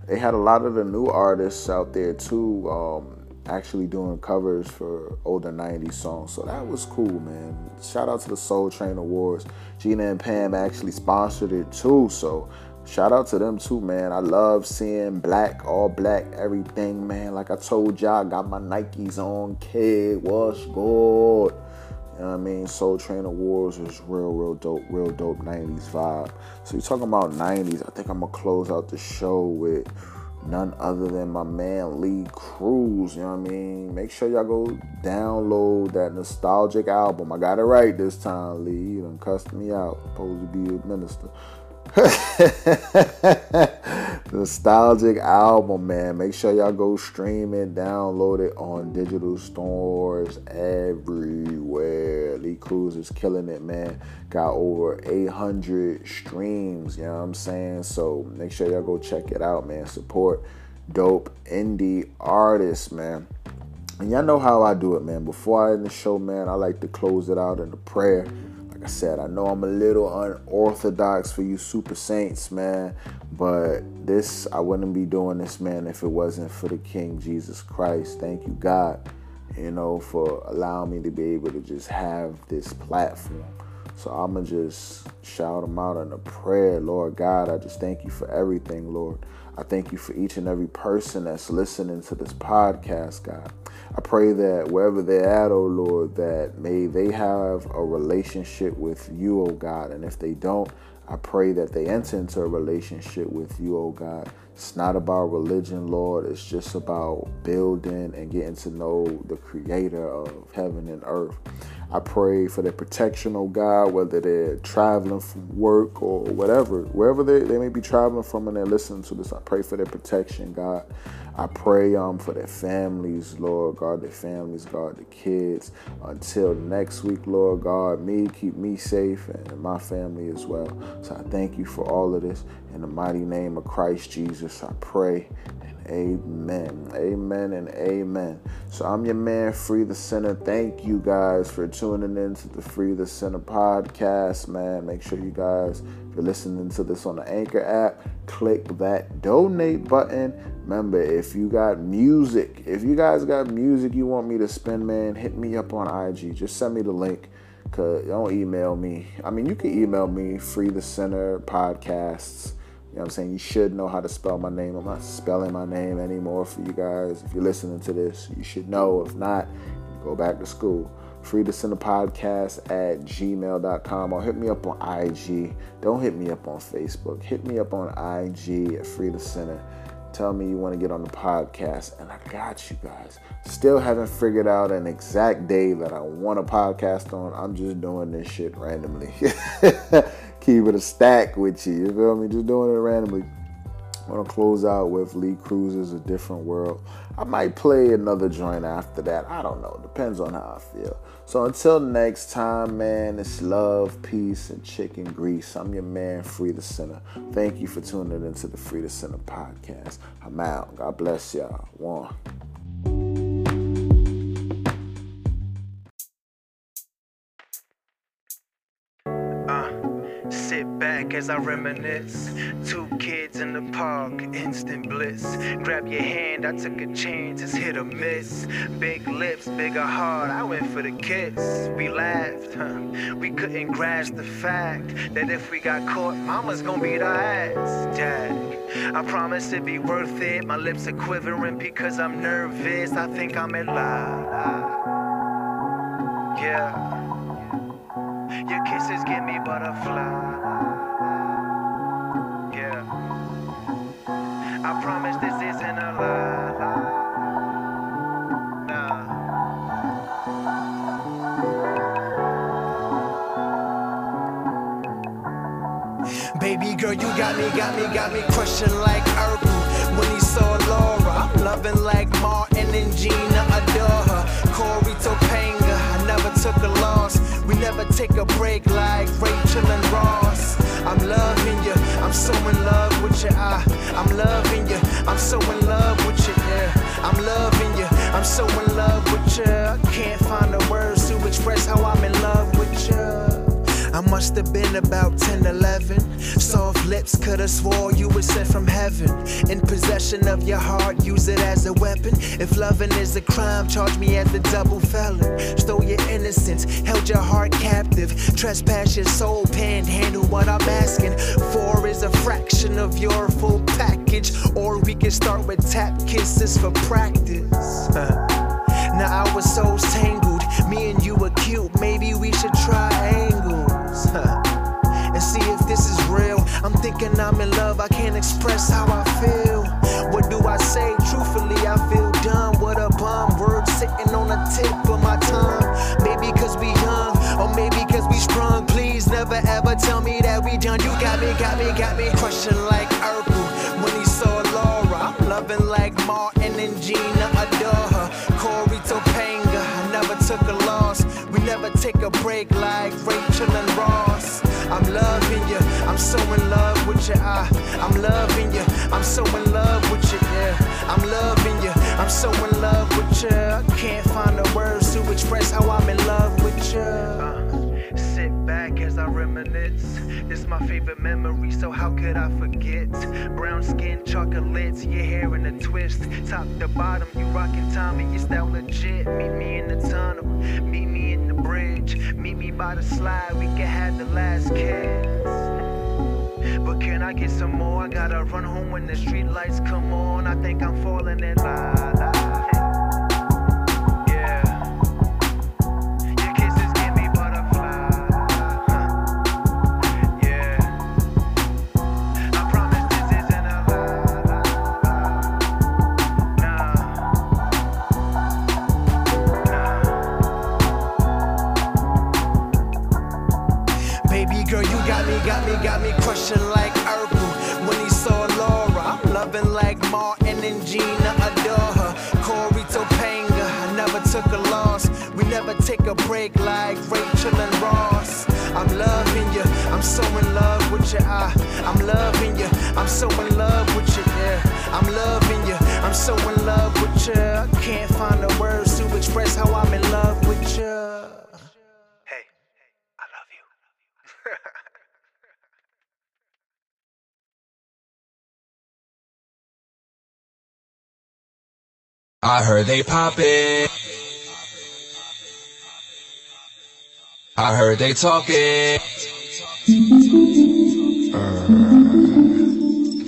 They had a lot of the new artists out there too, um, actually doing covers for older 90s songs. So that was cool, man. Shout out to the Soul Train Awards. Gina and Pam actually sponsored it too. So shout out to them too, man. I love seeing black, all black, everything, man. Like I told y'all, I got my Nikes on, kid. What's good? You know what I mean? Soul Train Awards was real, real dope, real dope 90s vibe. So you're talking about 90s. I think I'm gonna close out the show with none other than my man Lee Cruz. You know what I mean? Make sure y'all go download that nostalgic album. I got it right this time, Lee. You done cussed me out. Supposed to be a minister. Nostalgic album, man. Make sure y'all go stream it, download it on digital stores everywhere. Lee Cruz is killing it, man. Got over 800 streams, you know what I'm saying? So make sure y'all go check it out, man. Support dope indie artists, man. And y'all know how I do it, man. Before I end the show, man, I like to close it out in a prayer. Like I said, I know I'm a little unorthodox for you super saints, man, but this, I wouldn't be doing this, man, if it wasn't for the King Jesus Christ. Thank you, God, you know, for allowing me to be able to just have this platform. So I'm going to just shout him out in a prayer. Lord God, I just thank you for everything, Lord. I thank you for each and every person that's listening to this podcast, God. I pray that wherever they're at, oh Lord, that may they have a relationship with you, oh God. And if they don't, I pray that they enter into a relationship with you, oh God. It's not about religion, Lord. It's just about building and getting to know the creator of heaven and earth. I pray for their protection, oh God, whether they're traveling from work or whatever, wherever they, they may be traveling from and they're listening to this. I pray for their protection, God. I pray um for their families, Lord God, their families, God, the kids. Until next week, Lord God, me keep me safe and my family as well. So I thank you for all of this. In the mighty name of Christ Jesus, I pray Amen. Amen and amen. So I'm your man, Free Tha Sinner. Thank you guys for tuning in to the Free Tha Sinner podcast, man. Make sure you guys, if you're listening to this on the Anchor app, click that donate button. Remember, if you got music, if you guys got music you want me to spin, man, hit me up on IG. Just send me the link. Cause don't email me. I mean, you can email me, Free Tha Sinner podcasts you know what I'm saying? You should know how to spell my name. I'm not spelling my name anymore for you guys. If you're listening to this, you should know. If not, go back to school. Free Tha Sinner podcast at gmail.com or hit me up on IG. Don't hit me up on Facebook. Hit me up on IG at Free Tha Sinner. Tell me you want to get on the podcast, and I got you guys. Still haven't figured out an exact day that I want a podcast on. I'm just doing this shit randomly. keep it a stack with you. You feel me? Just doing it randomly. I'm gonna close out with Lee Cruz's A Different World. I might play another joint after that. I don't know. Depends on how I feel. So until next time, man, it's love, peace, and chicken grease. I'm your man, Free Tha Sinner. Thank you for tuning into the Free Tha Sinner podcast. I'm out. God bless y'all. One. Back as I reminisce. Two kids in the park, instant bliss. Grab your hand, I took a chance, it's hit or miss. Big lips, bigger heart, I went for the kiss. We laughed, huh? We couldn't grasp the fact that if we got caught, mama's gonna beat our ass. Dad, I promise it'd be worth it. My lips are quivering because I'm nervous. I think I'm in love. Yeah. Your kisses give me butterflies. I promise this isn't a lie. Baby girl, you got me, got me, got me crushing like Urkel when he saw Laura. I'm loving like Martin and Gina, adore her. Corey Topanga, took a loss. We never take a break like Rachel and Ross. I'm loving you, I'm so in love with you. I, I'm loving you, I'm so in love with you. Yeah, I'm loving you, I'm so in love with you. I can't find the words to express how I'm in love with you. I must have been about 10, 11. Soft lips could have swore you were sent from heaven. In possession of your heart, use it as a weapon. If loving is a crime, charge me as a double felon. Stole your innocence, held your heart captive. Trespass your soul, panhandle what I'm asking for is a fraction of your full package. Or we can start with tap kisses for practice. Now I was so tangled, me and you were cute, maybe we should try I'm in love, I can't express how I feel. What do I say? Truthfully, I feel dumb. What a bomb word sitting on the tip of my tongue. Maybe cause we young, or maybe cause we strong. Please never ever tell me that we done. You got me, got me, got me crushing like Urkel when he saw Laura. I'm loving like Martin and Gina, adore her. Corey Topanga, I never took a loss. We never take a break like Rachel and so in love with you. I, I'm loving you, I'm so in love with you. Yeah, I'm loving you, I'm so in love with you. I can't find the words to express how I'm in love with you. Uh, sit back as I reminisce. It's my favorite memory, so how could I forget? Brown skin, chocolates, your hair in a twist. Top to bottom, you rockin' Tommy, your style legit. Meet me in the tunnel, meet me in the bridge. Meet me by the slide, we can have the last kiss. But can I get some more? I gotta run home when the street lights come on. I think I'm falling in line. Like Urkel when he saw Laura. I'm loving like Martin and Gina, adore her. Corey Topanga, I never took a loss. We never take a break like Rachel and Ross. I'm loving you, I'm so in love with you. I, I'm loving you, I'm so in love with you. Yeah, I'm loving you, I'm so in love with you. I can't find the words to express how I'm in love with you. Hey, I love you. I heard they poppin'. I heard they talking. Uh,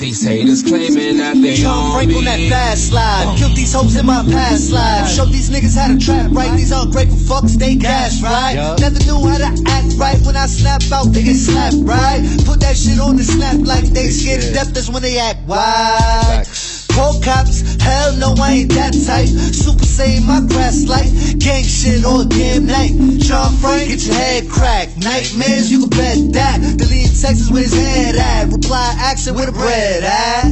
these haters claiming that they John on Frank on that fast slide. Uh. Killed these hoes in my past life. Showed these niggas how to trap right. These ungrateful fucks, they cash right. Never knew how to act right. When I snap out, they get slapped right. Put that shit on the snap like they scared to death. That's when they act wild. Call cops, hell no, I ain't that type. Super saiyan my grass light, gang shit all damn night. John Frank, get your head cracked. Nightmares, you can bet that. Delete Texas with his head at. Reply accent with a bread at.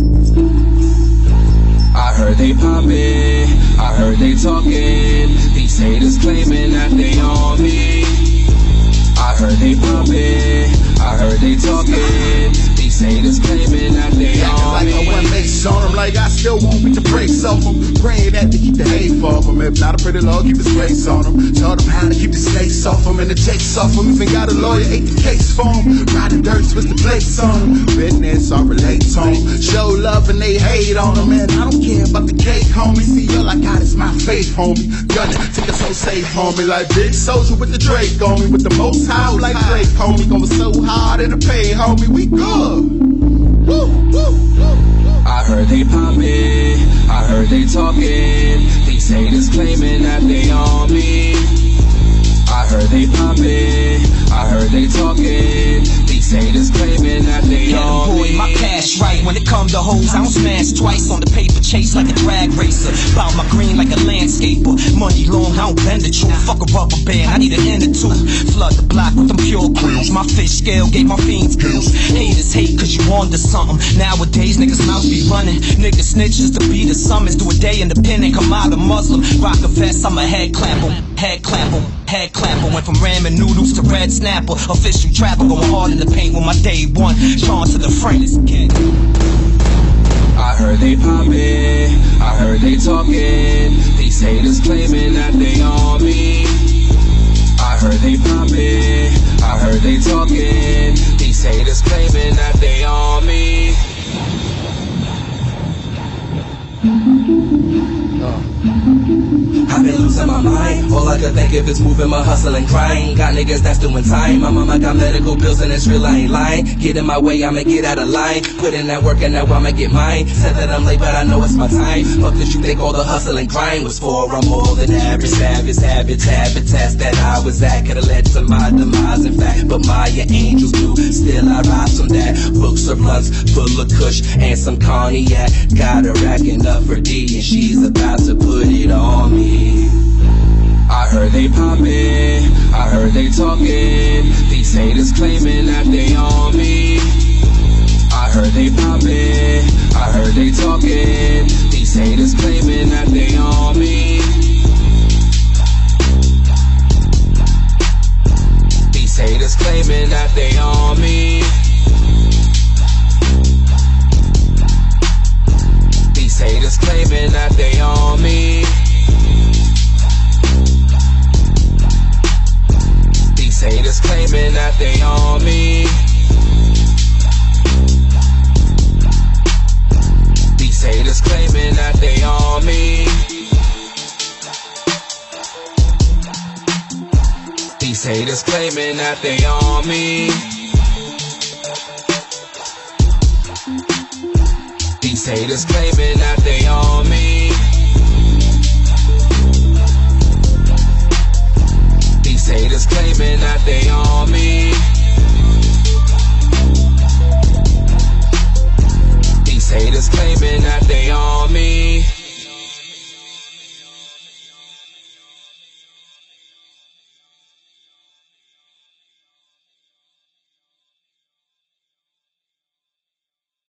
I heard they poppin', I heard they talking. These haters claiming that they on me. I heard they poppin', I heard they talking. Haters claiming that they on like me. I went on them, like I still want me to breaks off them. Praying that to keep the hate off them. If not a pretty Lord, keep his grace on them. Taught them how to keep the snakes off them and the jakes off them. Even got a lawyer, ate the case for them. Riding dirt, twist the plates on them. Business, I relate to them. Show love and they hate on them. Man, I don't care about the cake, homie. See, all I got is my faith, homie. Gunning, take it so safe, homie. Like big soldier with the Drake on me. With the most high, like Drake, homie. Going so hard in the pay, homie. We good. I heard they poppin', I heard they talking. These haters claiming that they on me. I heard they poppin', I heard they talking. Haters claiming that they Yeah, on boy, me. my cash right. When it come to hoes, I don't smash twice on the paper chase like a drag racer. Bout my green like a landscaper. Money long, I don't bend the truth. Fuck a rubber band, I need an end or two. Flood the block with them pure grills. My fish scale gave my fiends pills. Haters hate cause you on to something. Nowadays, niggas mouths be running. Niggas snitches to be the summons. Do a day in the pen and come out a Muslim. Rock a vest, I'm a head clamper. Head clamper, head clapper. Went from ramen noodles to red snapper. Official trapper, going hard in the paint with my day one. Sean to the friends. I heard they poppin', I heard they is moving my hustle and grind. Got niggas that's doing time. My mama got medical bills and it's real, I ain't lying. Get in my way, I'ma get out of line. Put in that work and now I'ma get mine. Said that I'm late, but I know it's my time. Fuck that you think all the hustle and grind was for. I'm more than average, savage, habits, habitats that I was at. Could've led to my demise, in fact. But Maya Angelou. Still I rise from that. Books or blunts full of kush and some cognac. Got her racking up for D and she's about to put it on me. I heard they poppin', I heard they talking. These haters claiming that they on me. I heard they poppin', I heard they talking. These haters claiming that they on me. These haters claiming that they on me. These haters claiming that they on me. Haters claiming that they on me. These haters claiming that they on me. These haters claiming that they on me. These haters claiming that they on me. Haters claiming that they on me. These haters claiming that they on me.